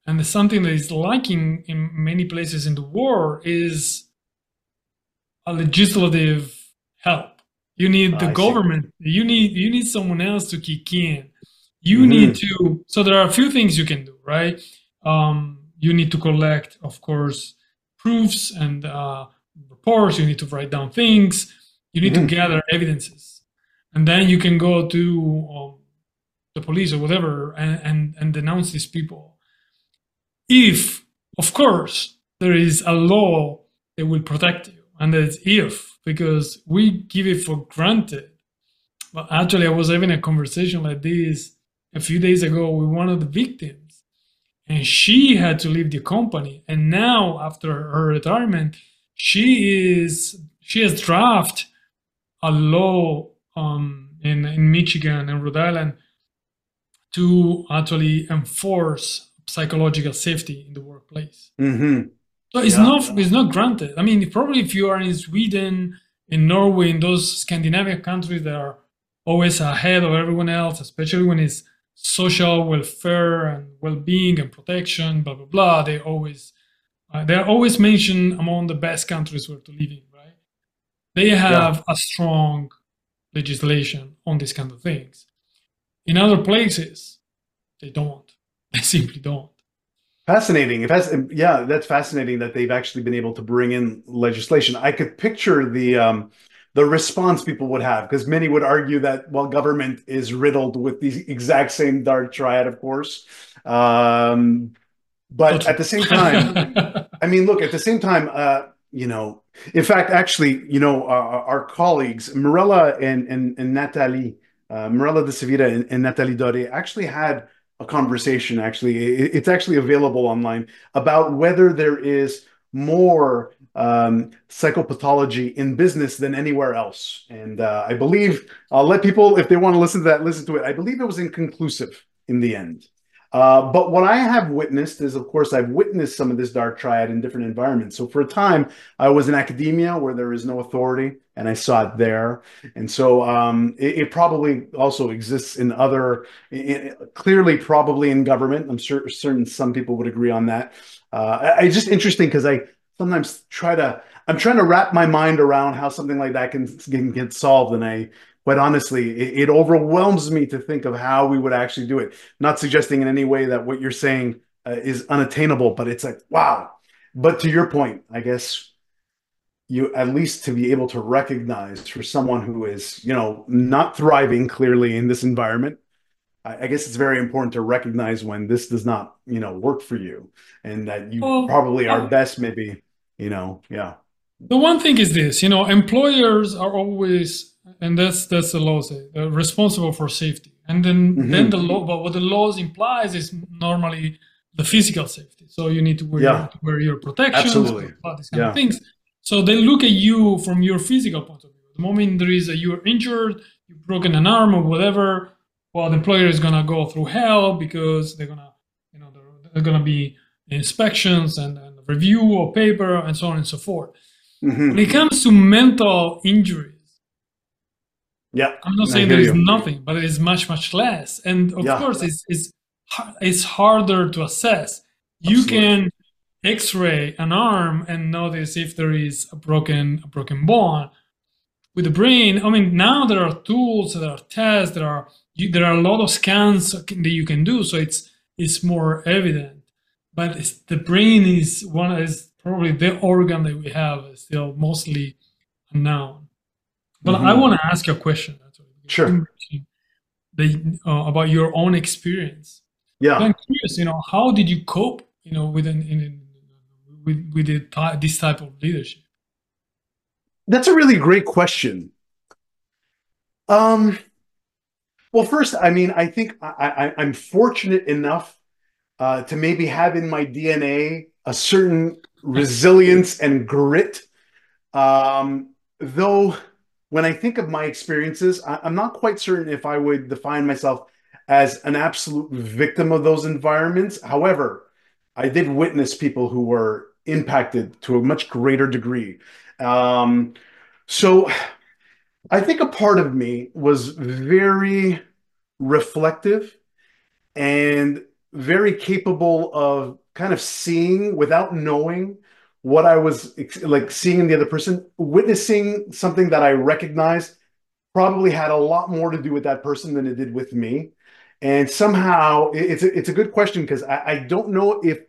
Speaker 2: and something that is lacking in many places in the world, is a legislative help. You need the government. See. You need you need someone else to kick in. You mm-hmm. need to. So there are a few things you can do, right? Um, you need to collect, of course, proofs and uh, reports. You need to write down things. You need mm-hmm. to gather evidences, and then you can go to um, the police or whatever and, and and denounce these people. If, of course, there is a law that will protect you, and that's if because we give it for granted. But actually, I was having a conversation like this a few days ago with one of the victims and she had to leave the company and now after her retirement she is she has drafted a law um, in in Michigan and Rhode Island to actually enforce psychological safety in the workplace. Mm-hmm. So it's yeah. not it's not granted. I mean, probably if you are in Sweden, in Norway, in those Scandinavian countries that are always ahead of everyone else, especially when it's social welfare and well-being and protection, blah blah blah. They always uh, they are always mentioned among the best countries where to live in, right? They have yeah. a strong legislation on these kind of things. In other places, they don't. They simply don't.
Speaker 1: Fascinating. It has, yeah, that's fascinating that they've actually been able to bring in legislation. I could picture the um, the response people would have because many would argue that well government is riddled with the exact same dark triad of course um, but at the same time i mean look at the same time uh, you know in fact actually you know uh, our colleagues Mirella and and, and natalie uh, Mirella de Sevilla and, and natalie dore actually had a conversation actually it's actually available online about whether there is more um, psychopathology in business than anywhere else. And uh, I believe I'll let people, if they want to listen to that, listen to it. I believe it was inconclusive in the end. Uh, but what I have witnessed is, of course, I've witnessed some of this dark triad in different environments. So for a time, I was in academia where there is no authority, and I saw it there. And so um, it, it, probably also exists in other, in, clearly, probably in government. I'm sure, certain some people would agree on that. Uh, it's just interesting because I sometimes try to I'm trying to wrap my mind around how something like that can, can get solved, and I quite honestly it, it, overwhelms me to think of how we would actually do it. Not suggesting in any way that what you're saying uh, is unattainable, but it's like wow. But to your point, I guess you at least to be able to recognize for someone who is you know not thriving clearly in this environment I guess it's very important to recognize when this does not, you know, work for you, and that you well, probably are best, maybe, you know, yeah.
Speaker 2: The one thing is this, you know, employers are always, and that's that's the law say, uh, responsible for safety, and then mm-hmm. then the law, but what the laws implies is normally the physical safety. So you need to wear, yeah. to wear your protection,
Speaker 1: absolutely,
Speaker 2: these kind yeah. of things. So they look at you from your physical point of view. The moment there is a you're injured, you've broken an arm or whatever well, the employer is gonna go through hell because they're gonna, you know, they're, gonna be inspections and, and, review of paper and so on and so forth. Mm-hmm. When it comes to mental injuries,
Speaker 1: yeah,
Speaker 2: I'm not saying there is you. nothing, but it is much much less. And of yeah. course, it's it's it's harder to assess. You can X-ray an arm and notice if there is a broken a broken bone, with the brain, I mean, now there are tools, there are tests, there are you, there are a lot of scans that you can do, so it's it's more evident. But the brain is one is probably the organ that we have is still mostly unknown. But mm-hmm. I want to ask you a question.
Speaker 1: Sure.
Speaker 2: The, uh, about your own experience.
Speaker 1: Yeah.
Speaker 2: I'm curious. You know, how did you cope? You know, with an, in, with with the, this type of leadership.
Speaker 1: That's a really great question. Um, well, first, I mean, I think I, I, am fortunate enough uh, to maybe have in my DNA a certain resilience and grit. Um, though, when I think of my experiences, I, I'm not quite certain if I would define myself as an absolute victim of those environments. However, I did witness people who were impacted to a much greater degree. Um, so I think a part of me was very reflective and very capable of kind of seeing without knowing what I was like seeing in the other person, witnessing something that I recognized probably had a lot more to do with that person than it did with me. And somehow it's a, it's a good question because I, I don't know if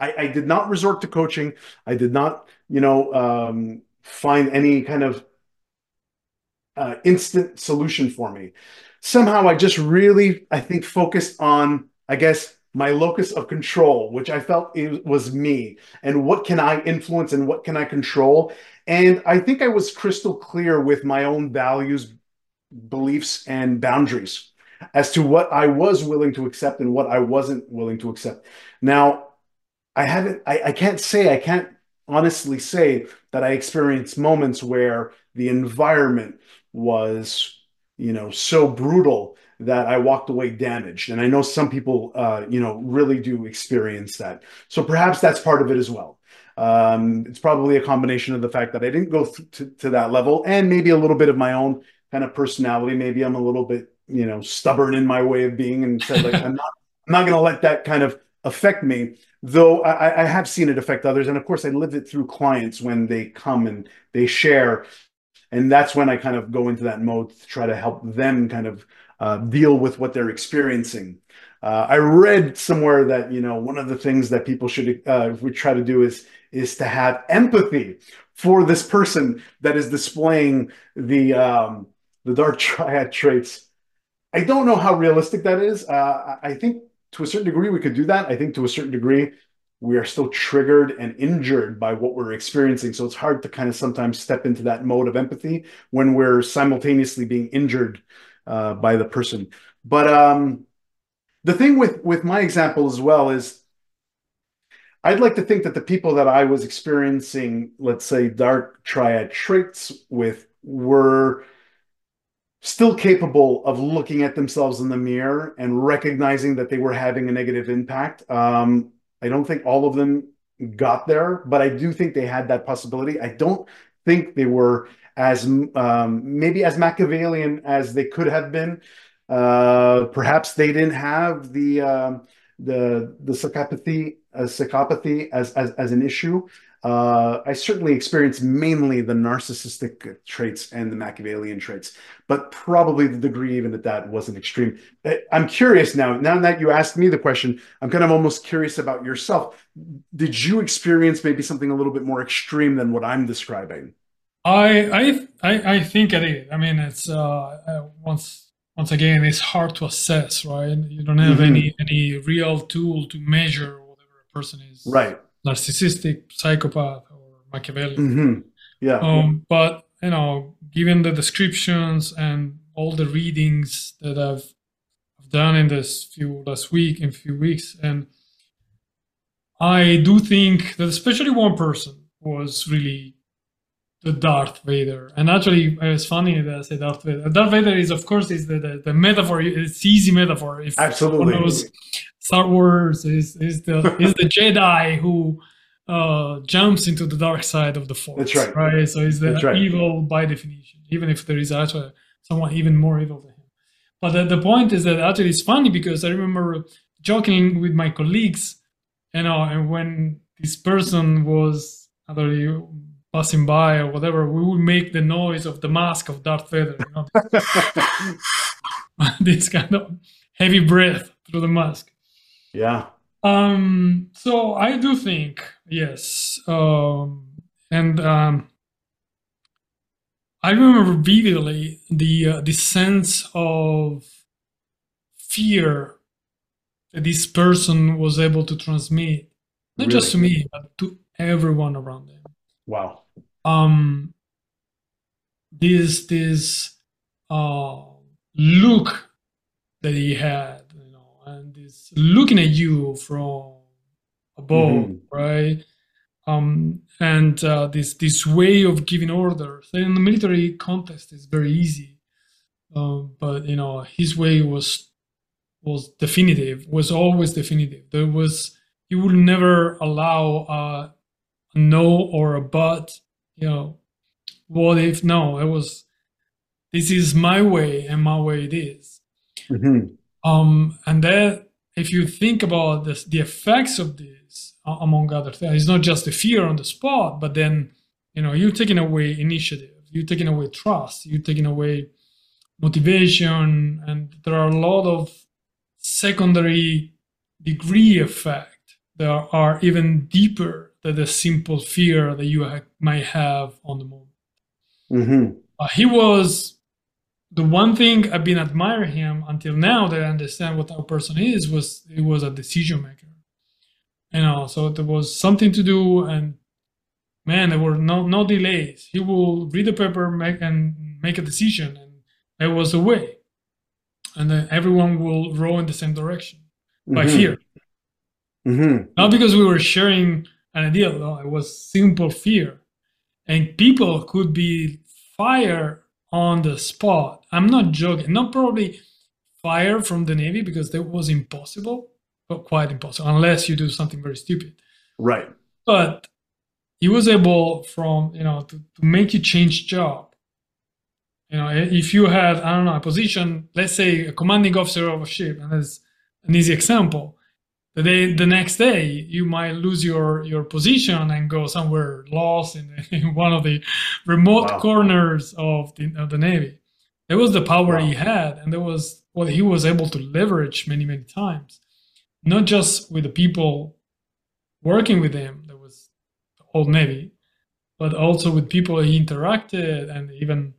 Speaker 1: I, I did not resort to coaching. I did not, you know, um, find any kind of uh, instant solution for me. Somehow I just really, I think, focused on, I guess, my locus of control, which I felt it was me, and what can I influence and what can I control. And I think I was crystal clear with my own values, beliefs, and boundaries as to what I was willing to accept and what I wasn't willing to accept. Now, I haven't, I, I can't say, I can't honestly say that I experienced moments where the environment was, you know, so brutal that I walked away damaged. And I know some people, uh, you know, really do experience that. So perhaps that's part of it as well. Um, it's probably a combination of the fact that I didn't go th- to, to that level and maybe a little bit of my own kind of personality. Maybe I'm a little bit, you know, stubborn in my way of being and said like, I'm not, I'm not going to let that kind of affect me though I, I, have seen it affect others and of course i live it through clients when they come and they share and that's when i kind of go into that mode to try to help them kind of uh, deal with what they're experiencing uh, i read somewhere that you know one of the things that people should uh, try to do is is to have empathy for this person that is displaying the um, the dark triad traits i don't know how realistic that is uh, i think to a certain degree, we could do that. I think to a certain degree, we are still triggered and injured by what we're experiencing. So it's hard to kind of sometimes step into that mode of empathy when we're simultaneously being injured uh, by the person. But um, the thing with with my example as well is I'd like to think that the people that I was experiencing, let's say, dark triad traits with were still capable of looking at themselves in the mirror and recognizing that they were having a negative impact. Um, I don't think all of them got there, but I do think they had that possibility. I don't think they were as um, maybe as Machiavellian as they could have been. Uh, perhaps they didn't have the uh, the the psychopathy uh, psychopathy as, as as an issue. Uh, I certainly experienced mainly the narcissistic traits and the Machiavellian traits, but probably the degree even at that wasn't extreme. Uh, I'm curious now. Now that you asked me the question, I'm kind of almost curious about yourself. Did you experience maybe something a little bit more extreme than what I'm describing?
Speaker 2: I I I, think it is. I mean, it's uh, uh, once once again, it's hard to assess, right? You don't have mm-hmm. any any real tool to measure whatever a person is.
Speaker 1: Right
Speaker 2: narcissistic, psychopath, or Machiavelli.
Speaker 1: Mm-hmm. Yeah.
Speaker 2: Um, but you know, given the descriptions and all the readings that I've, I've done in this few last week, in few weeks, and I do think that especially one person was really the Darth Vader. And actually, it's funny that I say Darth Vader. Darth Vader is, of course, is the, the, the metaphor. It's easy metaphor.
Speaker 1: If Absolutely. Knows,
Speaker 2: Star Wars is is the is the Jedi who uh, jumps into the dark side of the Force.
Speaker 1: That's right.
Speaker 2: Right. So he's the right. evil by definition, even if there is actually someone even more evil than him. But the, the point is that actually it's funny because I remember joking with my colleagues, you know, and when this person was actually passing by or whatever, we would make the noise of the mask of Darth Vader. You know? this kind of heavy breath through the mask.
Speaker 1: Yeah.
Speaker 2: Um. So I do think yes. Um. And um. I remember vividly the uh, the sense of fear that this person was able to transmit, not
Speaker 1: Really?
Speaker 2: just to me, but to everyone around them.
Speaker 1: Wow.
Speaker 2: Um, this this uh, look that he had, you know, and this looking at you from above,
Speaker 1: Mhm.
Speaker 2: right? Um, and uh, this this way of giving orders in the military context is very easy, um, but you know his way was was definitive, was always definitive. There was he would never allow a, a no or a but. You know, what if no? It was this is my way and my way it is.
Speaker 1: Mhm.
Speaker 2: Um, and then if you think about this, the effects of this, uh, among other things, it's not just the fear on the spot, but then you know you're taking away initiative, you're taking away trust, you're taking away motivation, and there are a lot of secondary degree effect that are even deeper than the simple fear that you ha- might have on the moment.
Speaker 1: Mhm.
Speaker 2: Uh, he was the one thing I've been admiring him until now that I understand what that person is was he was a decision maker. You know, so there was something to do, and man, there were no no delays. He will read the paper, make and make a decision, and that was a way. And then everyone will row in the same direction by
Speaker 1: Mhm.
Speaker 2: fear,
Speaker 1: Mhm.
Speaker 2: not because we were sharing an idea. No, it was simple fear, and people could be fired on the spot. I'm not joking. Not probably fired from the Navy because that was impossible, but quite impossible unless you do something very stupid.
Speaker 1: Right.
Speaker 2: But he was able from you know to, to make you change job. You know, if you had I don't know a position, let's say a commanding officer of a ship, and that's an easy example. The day, the next day, you might lose your your position and go somewhere lost in, in one of the remote
Speaker 1: Wow.
Speaker 2: corners of the of the navy. It was the power
Speaker 1: Wow.
Speaker 2: he had, and there was what he was able to leverage many many times, not just with the people working with him. that was the whole navy, but also with people he interacted and even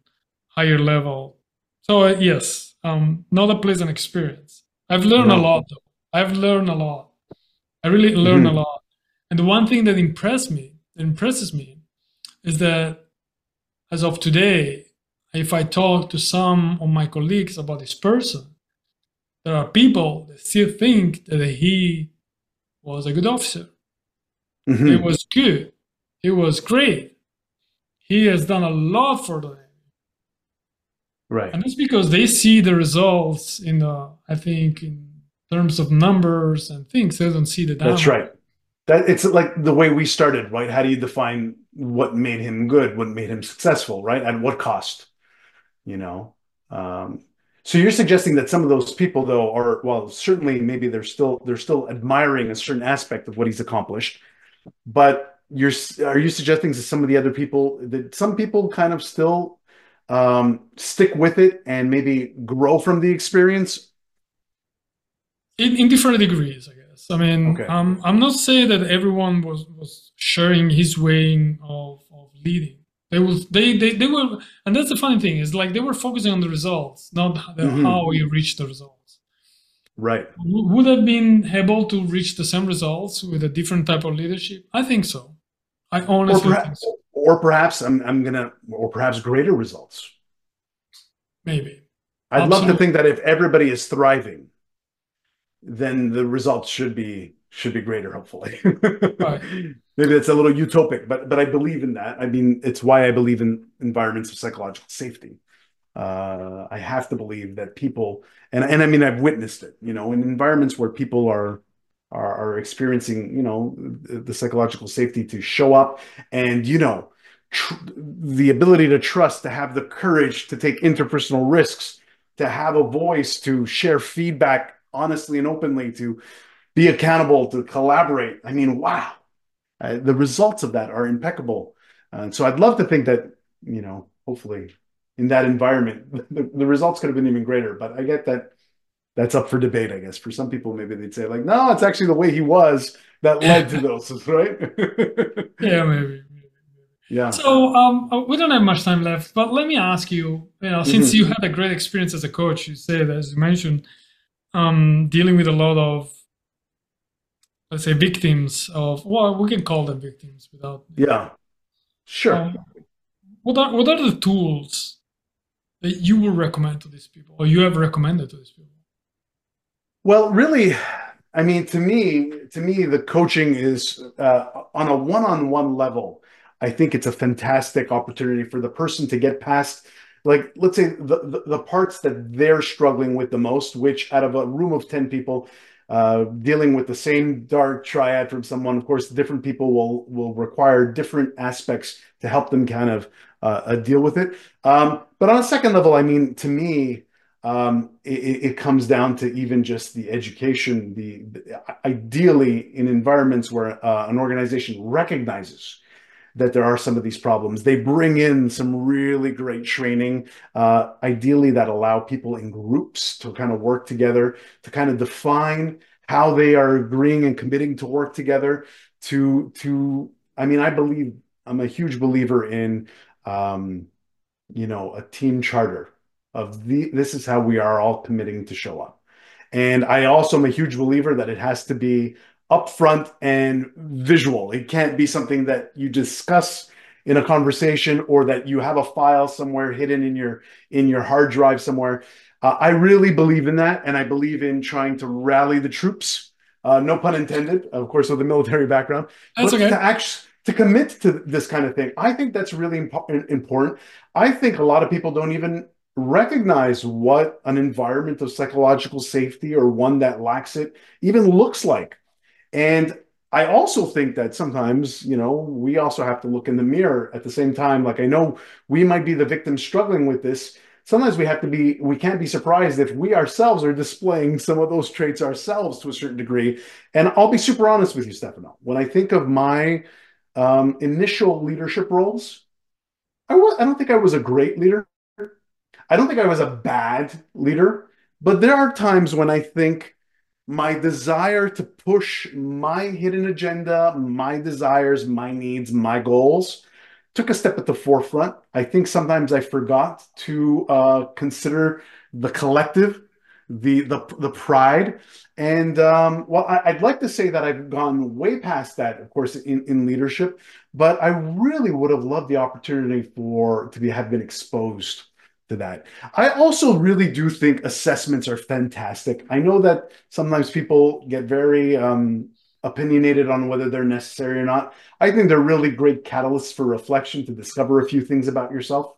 Speaker 2: higher level. So uh, yes, um, not a pleasant experience. I've learned a lot though. I've learned a lot. I really learned
Speaker 1: Mhm.
Speaker 2: a lot. And the one thing that impressed me, that impresses me, is that as of today, if I talk to some of my colleagues about this person, there are people that still think that he was a good officer. He
Speaker 1: Mhm.
Speaker 2: was good. He was great. He has done a lot for the Navy.
Speaker 1: Right.
Speaker 2: And that's because they see the results in the, I think, in terms of numbers and things. They don't see the
Speaker 1: That's right. That it's like the way we started, right? How do you define what made him good, what made him successful, right? At what cost? You know. Um, so you're suggesting that some of those people, though, are well, certainly maybe they're still they're still admiring a certain aspect of what he's accomplished, but you're are you suggesting to some of the other people that some people kind of still um, stick with it and maybe grow from the experience?
Speaker 2: In, in different degrees, I guess. I mean,
Speaker 1: Okay.
Speaker 2: um, I'm not saying that everyone was, was sharing his way of, of leading. They was they, they they were, and that's the funny thing is like they were focusing on the results, not the,
Speaker 1: Mhm.
Speaker 2: how you reach the results.
Speaker 1: Right.
Speaker 2: Would have been able to reach the same results with a different type of leadership? I think so. I
Speaker 1: Or
Speaker 2: honestly think
Speaker 1: perhaps,
Speaker 2: so.
Speaker 1: or perhaps I'm I'm gonna, or perhaps greater results.
Speaker 2: Maybe.
Speaker 1: I'd love to think that if everybody is thriving, then the results should be should be greater, hopefully. Maybe it's a little utopic, but but I believe in that. I mean, it's why I believe in environments of psychological safety. Uh, I have to believe that people, and and I mean, I've witnessed it. You know, in environments where people are are, are experiencing, you know, the, the psychological safety to show up, and you know, tr- the ability to trust, to have the courage to take interpersonal risks, to have a voice, to share feedback honestly and openly, to be accountable, to collaborate. I mean, wow. Uh, the results of that are impeccable. And so I'd love to think that, you know, hopefully in that environment, the, the results could have been even greater. But I get that that's up for debate, I guess. For some people, maybe they'd say, like, no, it's actually the way he was that led to those, right?
Speaker 2: yeah, maybe.
Speaker 1: Yeah.
Speaker 2: So um, uh, we don't have much time left, but let me ask you. You know, since mm-hmm. you had a great experience as a coach, you said, as you mentioned, um, dealing with a lot of, let's say, victims of. Well, we can call them victims without.
Speaker 1: Yeah. Sure. Um,
Speaker 2: what are what are the tools that you would recommend to these people, or you have recommended to these people?
Speaker 1: Well, really, I mean, to me, to me, the coaching is uh, on a one-on-one level. I think it's a fantastic opportunity for the person to get past, like, let's say the, the, the parts that they're struggling with the most, which out of a room of 10 people, uh, dealing with the same dark triad from someone, of course, different people will, will require different aspects to help them kind of uh, uh deal with it. Um, but on a second level, I mean, to me, um, it, it, comes down to even just the education. The, the ideally in environments where uh, an organization recognizes that there are some of these problems, they bring in some really great training. Uh, ideally, that allow people in groups to kind of work together to kind of define how they are agreeing and committing to work together. To to, I mean, I believe I'm a huge believer in, um, you know, a team charter of the this is how we are all committing to show up. And I also am a huge believer that it has to be upfront and visual. It can't be something that you discuss in a conversation or that you have a file somewhere hidden in your in your hard drive somewhere. Uh, I really believe in that, and I believe in trying to rally the troops. Uh, no pun intended, of course, with a military background.
Speaker 2: That's but okay.
Speaker 1: To actually to commit to this kind of thing, I think that's really impo- important. I think a lot of people don't even recognize what an environment of psychological safety or one that lacks it even looks like. And I also think that sometimes, you know, we also have to look in the mirror at the same time. Like I know we might be the victim struggling with this. Sometimes we have to be, we can't be surprised if we ourselves are displaying some of those traits ourselves to a certain degree. And I'll be super honest with you, Stefano. When I think of my um, initial leadership roles, I, was, I don't think I was a great leader. I don't think I was a bad leader, but there are times when I think my desire to push my hidden agenda, my desires, my needs, my goals took a step at the forefront. I think sometimes I forgot to uh, consider the collective, the the the pride, and um, well, I, would like to say that I've gone way past that, of course, in in leadership. But I really would have loved the opportunity for to be have been exposed to that. I also really do think assessments are fantastic. I know that sometimes people get very um, opinionated on whether they're necessary or not. I think they're really great catalysts for reflection to discover a few things about yourself.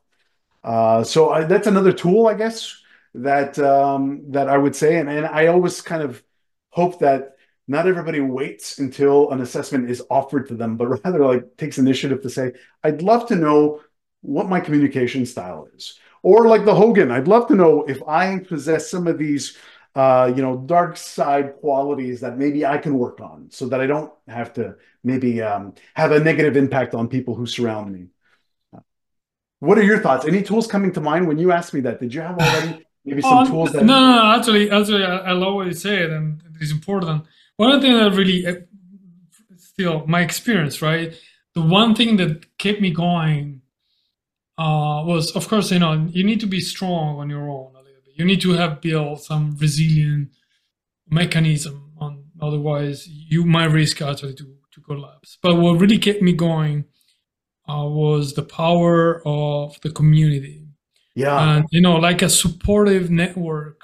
Speaker 1: Uh, so I, that's another tool, I guess, that um, that I would say, and, and I always kind of hope that not everybody waits until an assessment is offered to them, but rather like takes initiative to say, "I'd love to know what my communication style is." Or like the Hogan, I'd love to know if I possess some of these, uh, you know, dark side qualities that maybe I can work on, so that I don't have to maybe um, have a negative impact on people who surround me. What are your thoughts? Any tools coming to mind when you asked me that? Did you have already maybe some um, tools that?
Speaker 2: No, no, no, actually, actually, I, I love what you said, and it's important. One thing that really, uh, still, my experience, right? The one thing that kept me going uh, was, of course, you know, you need to be strong on your own a little bit. You need to have built some resilient mechanism. On otherwise, you might risk actually to to collapse. But what really kept me going uh, was the power of the community.
Speaker 1: Yeah,
Speaker 2: and you know, like a supportive network.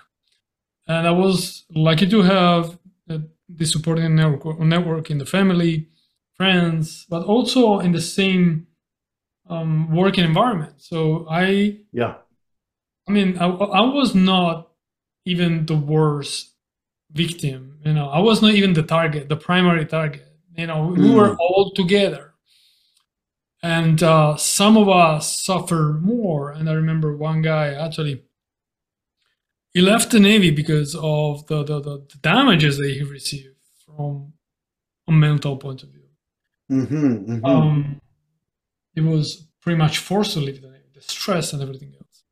Speaker 2: And I was lucky to have the supporting network, network in the family, friends, but also in the same um, working environment. So I
Speaker 1: yeah,
Speaker 2: I mean I, I was not even the worst victim. You know, I was not even the target, the primary target. You know, we mm. were all together, and uh, some of us suffer more. And I remember one guy actually. He left the navy because of the, the, the, the damages that he received from a mental point of view.
Speaker 1: Mm-hmm, mm-hmm.
Speaker 2: Um, he was pretty much forced to leave the the stress and everything else.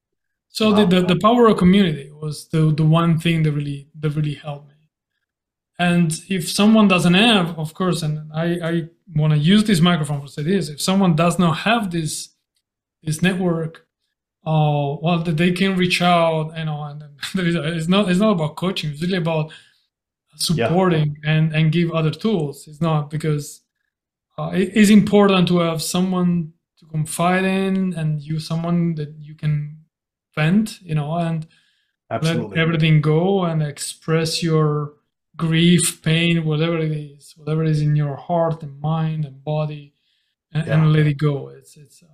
Speaker 2: So wow. the, the, the power of community was the, the one thing that really that really helped me. And if someone doesn't have, of course, and I, I want to use this microphone for say this, if someone does not have this this network, uh, well, they can reach out, you know, and it's not it's not about coaching. It's really about supporting yeah. and and give other tools. It's not because uh, it is important to have someone to confide in and you someone that you can vent, you know, and Absolutely. let everything go and express your grief, pain, whatever it is, whatever is in your heart and mind and body, and, yeah. and let it go. It's it's. Uh,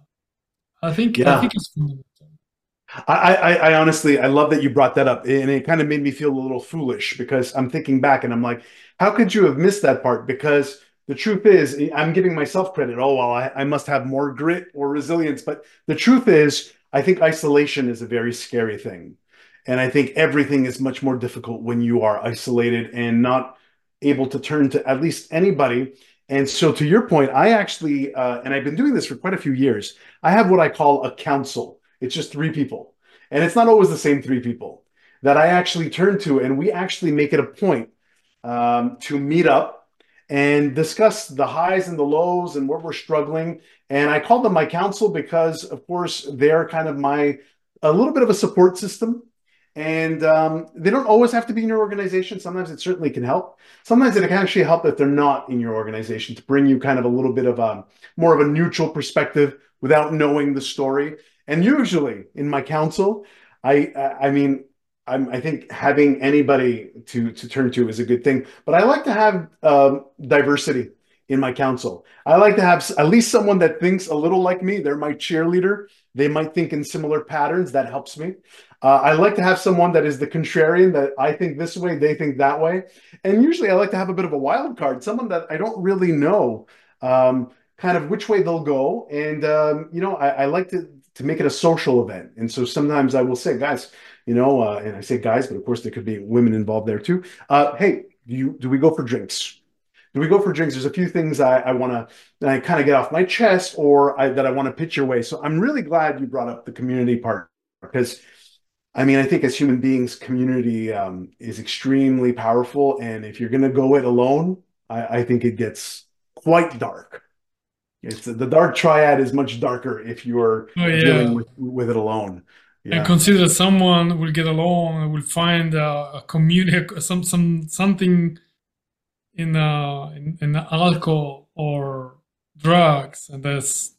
Speaker 2: I think yeah. I think it's fundamental.
Speaker 1: I, I, I honestly I love that you brought that up, and it kind of made me feel a little foolish because I'm thinking back and I'm like, how could you have missed that part? Because the truth is, I'm giving myself credit. Oh well, I, I must have more grit or resilience, but the truth is, I think isolation is a very scary thing, and I think everything is much more difficult when you are isolated and not able to turn to at least anybody. And so, to your point, I actually, uh, and I've been doing this for quite a few years. I have what I call a council it's just three people. And it's not always the same three people that I actually turn to. And we actually make it a point um, to meet up and discuss the highs and the lows and where we're struggling. And I call them my council because, of course, they're kind of my, a little bit of a support system. And um, they don't always have to be in your organization. Sometimes it certainly can help. Sometimes it can actually help if they're not in your organization to bring you kind of a little bit of a more of a neutral perspective without knowing the story and usually in my council, I I mean I'm, i think having anybody to to turn to is a good thing. But I like to have um, diversity in my council. I like to have at least someone that thinks a little like me. They're my cheerleader. They might think in similar patterns. That helps me. Uh, I like to have someone that is the contrarian. That I think this way, they think that way. And usually, I like to have a bit of a wild card, someone that I don't really know. Um, kind of which way they'll go and um, you know I, I, like to to make it a social event. And so sometimes I will say, guys, you know, uh, and I say guys, but of course there could be women involved there too. Uh, hey, do you do we go for drinks? Do we go for drinks? There's a few things I, I want to I kind of get off my chest or I, that I want to pitch your way. So I'm really glad you brought up the community part because I mean, I think as human beings, community um, is extremely powerful. And if you're going to go it alone, I, I think it gets quite dark. It's the dark triad is much darker if you're oh, yeah. dealing with, with it alone.
Speaker 2: Yeah. And consider someone will get along and will find a, a community, some some something in uh in, in alcohol or drugs, and that's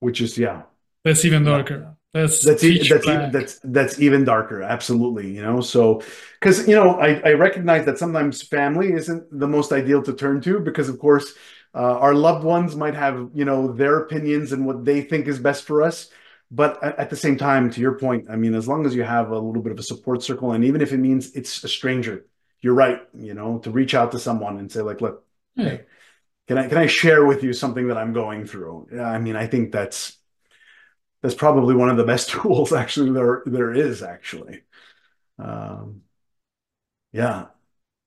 Speaker 1: which is yeah,
Speaker 2: that's even darker. That's
Speaker 1: that's e- that's even, that's that's even darker. Absolutely, you know. So, because you know, I I recognize that sometimes family isn't the most ideal to turn to because, of course, uh, our loved ones might have, you know, their opinions and what they think is best for us. But at, the same time, to your point, I mean, as long as you have a little bit of a support circle, and even if it means it's a stranger, you're right. You know, to reach out to someone and say, like, look, hmm. hey, can I can I share with you something that I'm going through? I mean, I think that's that's probably one of the best tools actually there there is actually. Um, yeah,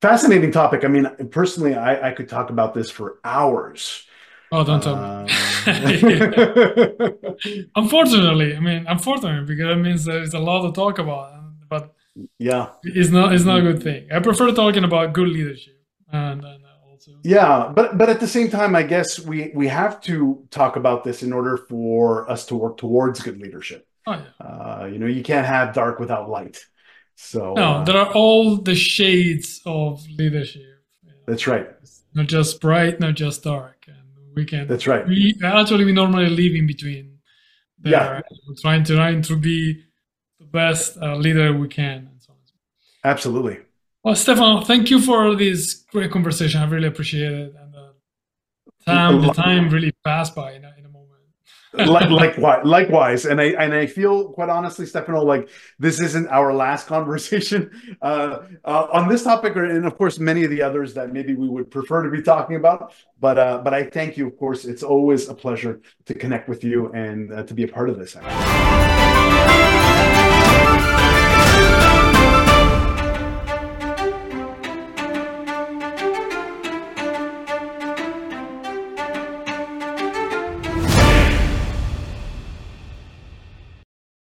Speaker 1: fascinating topic. I mean, personally, I, I could talk about this for hours.
Speaker 2: Oh, don't tell um, me. unfortunately, I mean, unfortunately, because that means there's a lot to talk about. But
Speaker 1: yeah,
Speaker 2: it's not it's not a good thing. I prefer talking about good leadership and, and also.
Speaker 1: Yeah, but but at the same time, I guess we we have to talk about this in order for us to work towards good leadership.
Speaker 2: Oh, yeah. uh,
Speaker 1: you know, you can't have dark without light. So
Speaker 2: no, uh, there are all the shades of leadership.
Speaker 1: That's right.
Speaker 2: not just bright, not just dark, we can.
Speaker 1: That's right.
Speaker 2: We actually we normally live in between. There, yeah. Trying to trying to be the best uh, leader we can, and so on.
Speaker 1: Absolutely.
Speaker 2: Well, Stefano, thank you for this great conversation. I really appreciate it, and the time the time really passed by in a, a
Speaker 1: likewise, likewise, and I and I feel quite honestly, Stefano, like this isn't our last conversation uh, uh, on this topic, and of course many of the others that maybe we would prefer to be talking about. But uh, but I thank you, of course. It's always a pleasure to connect with you and uh, to be a part of this.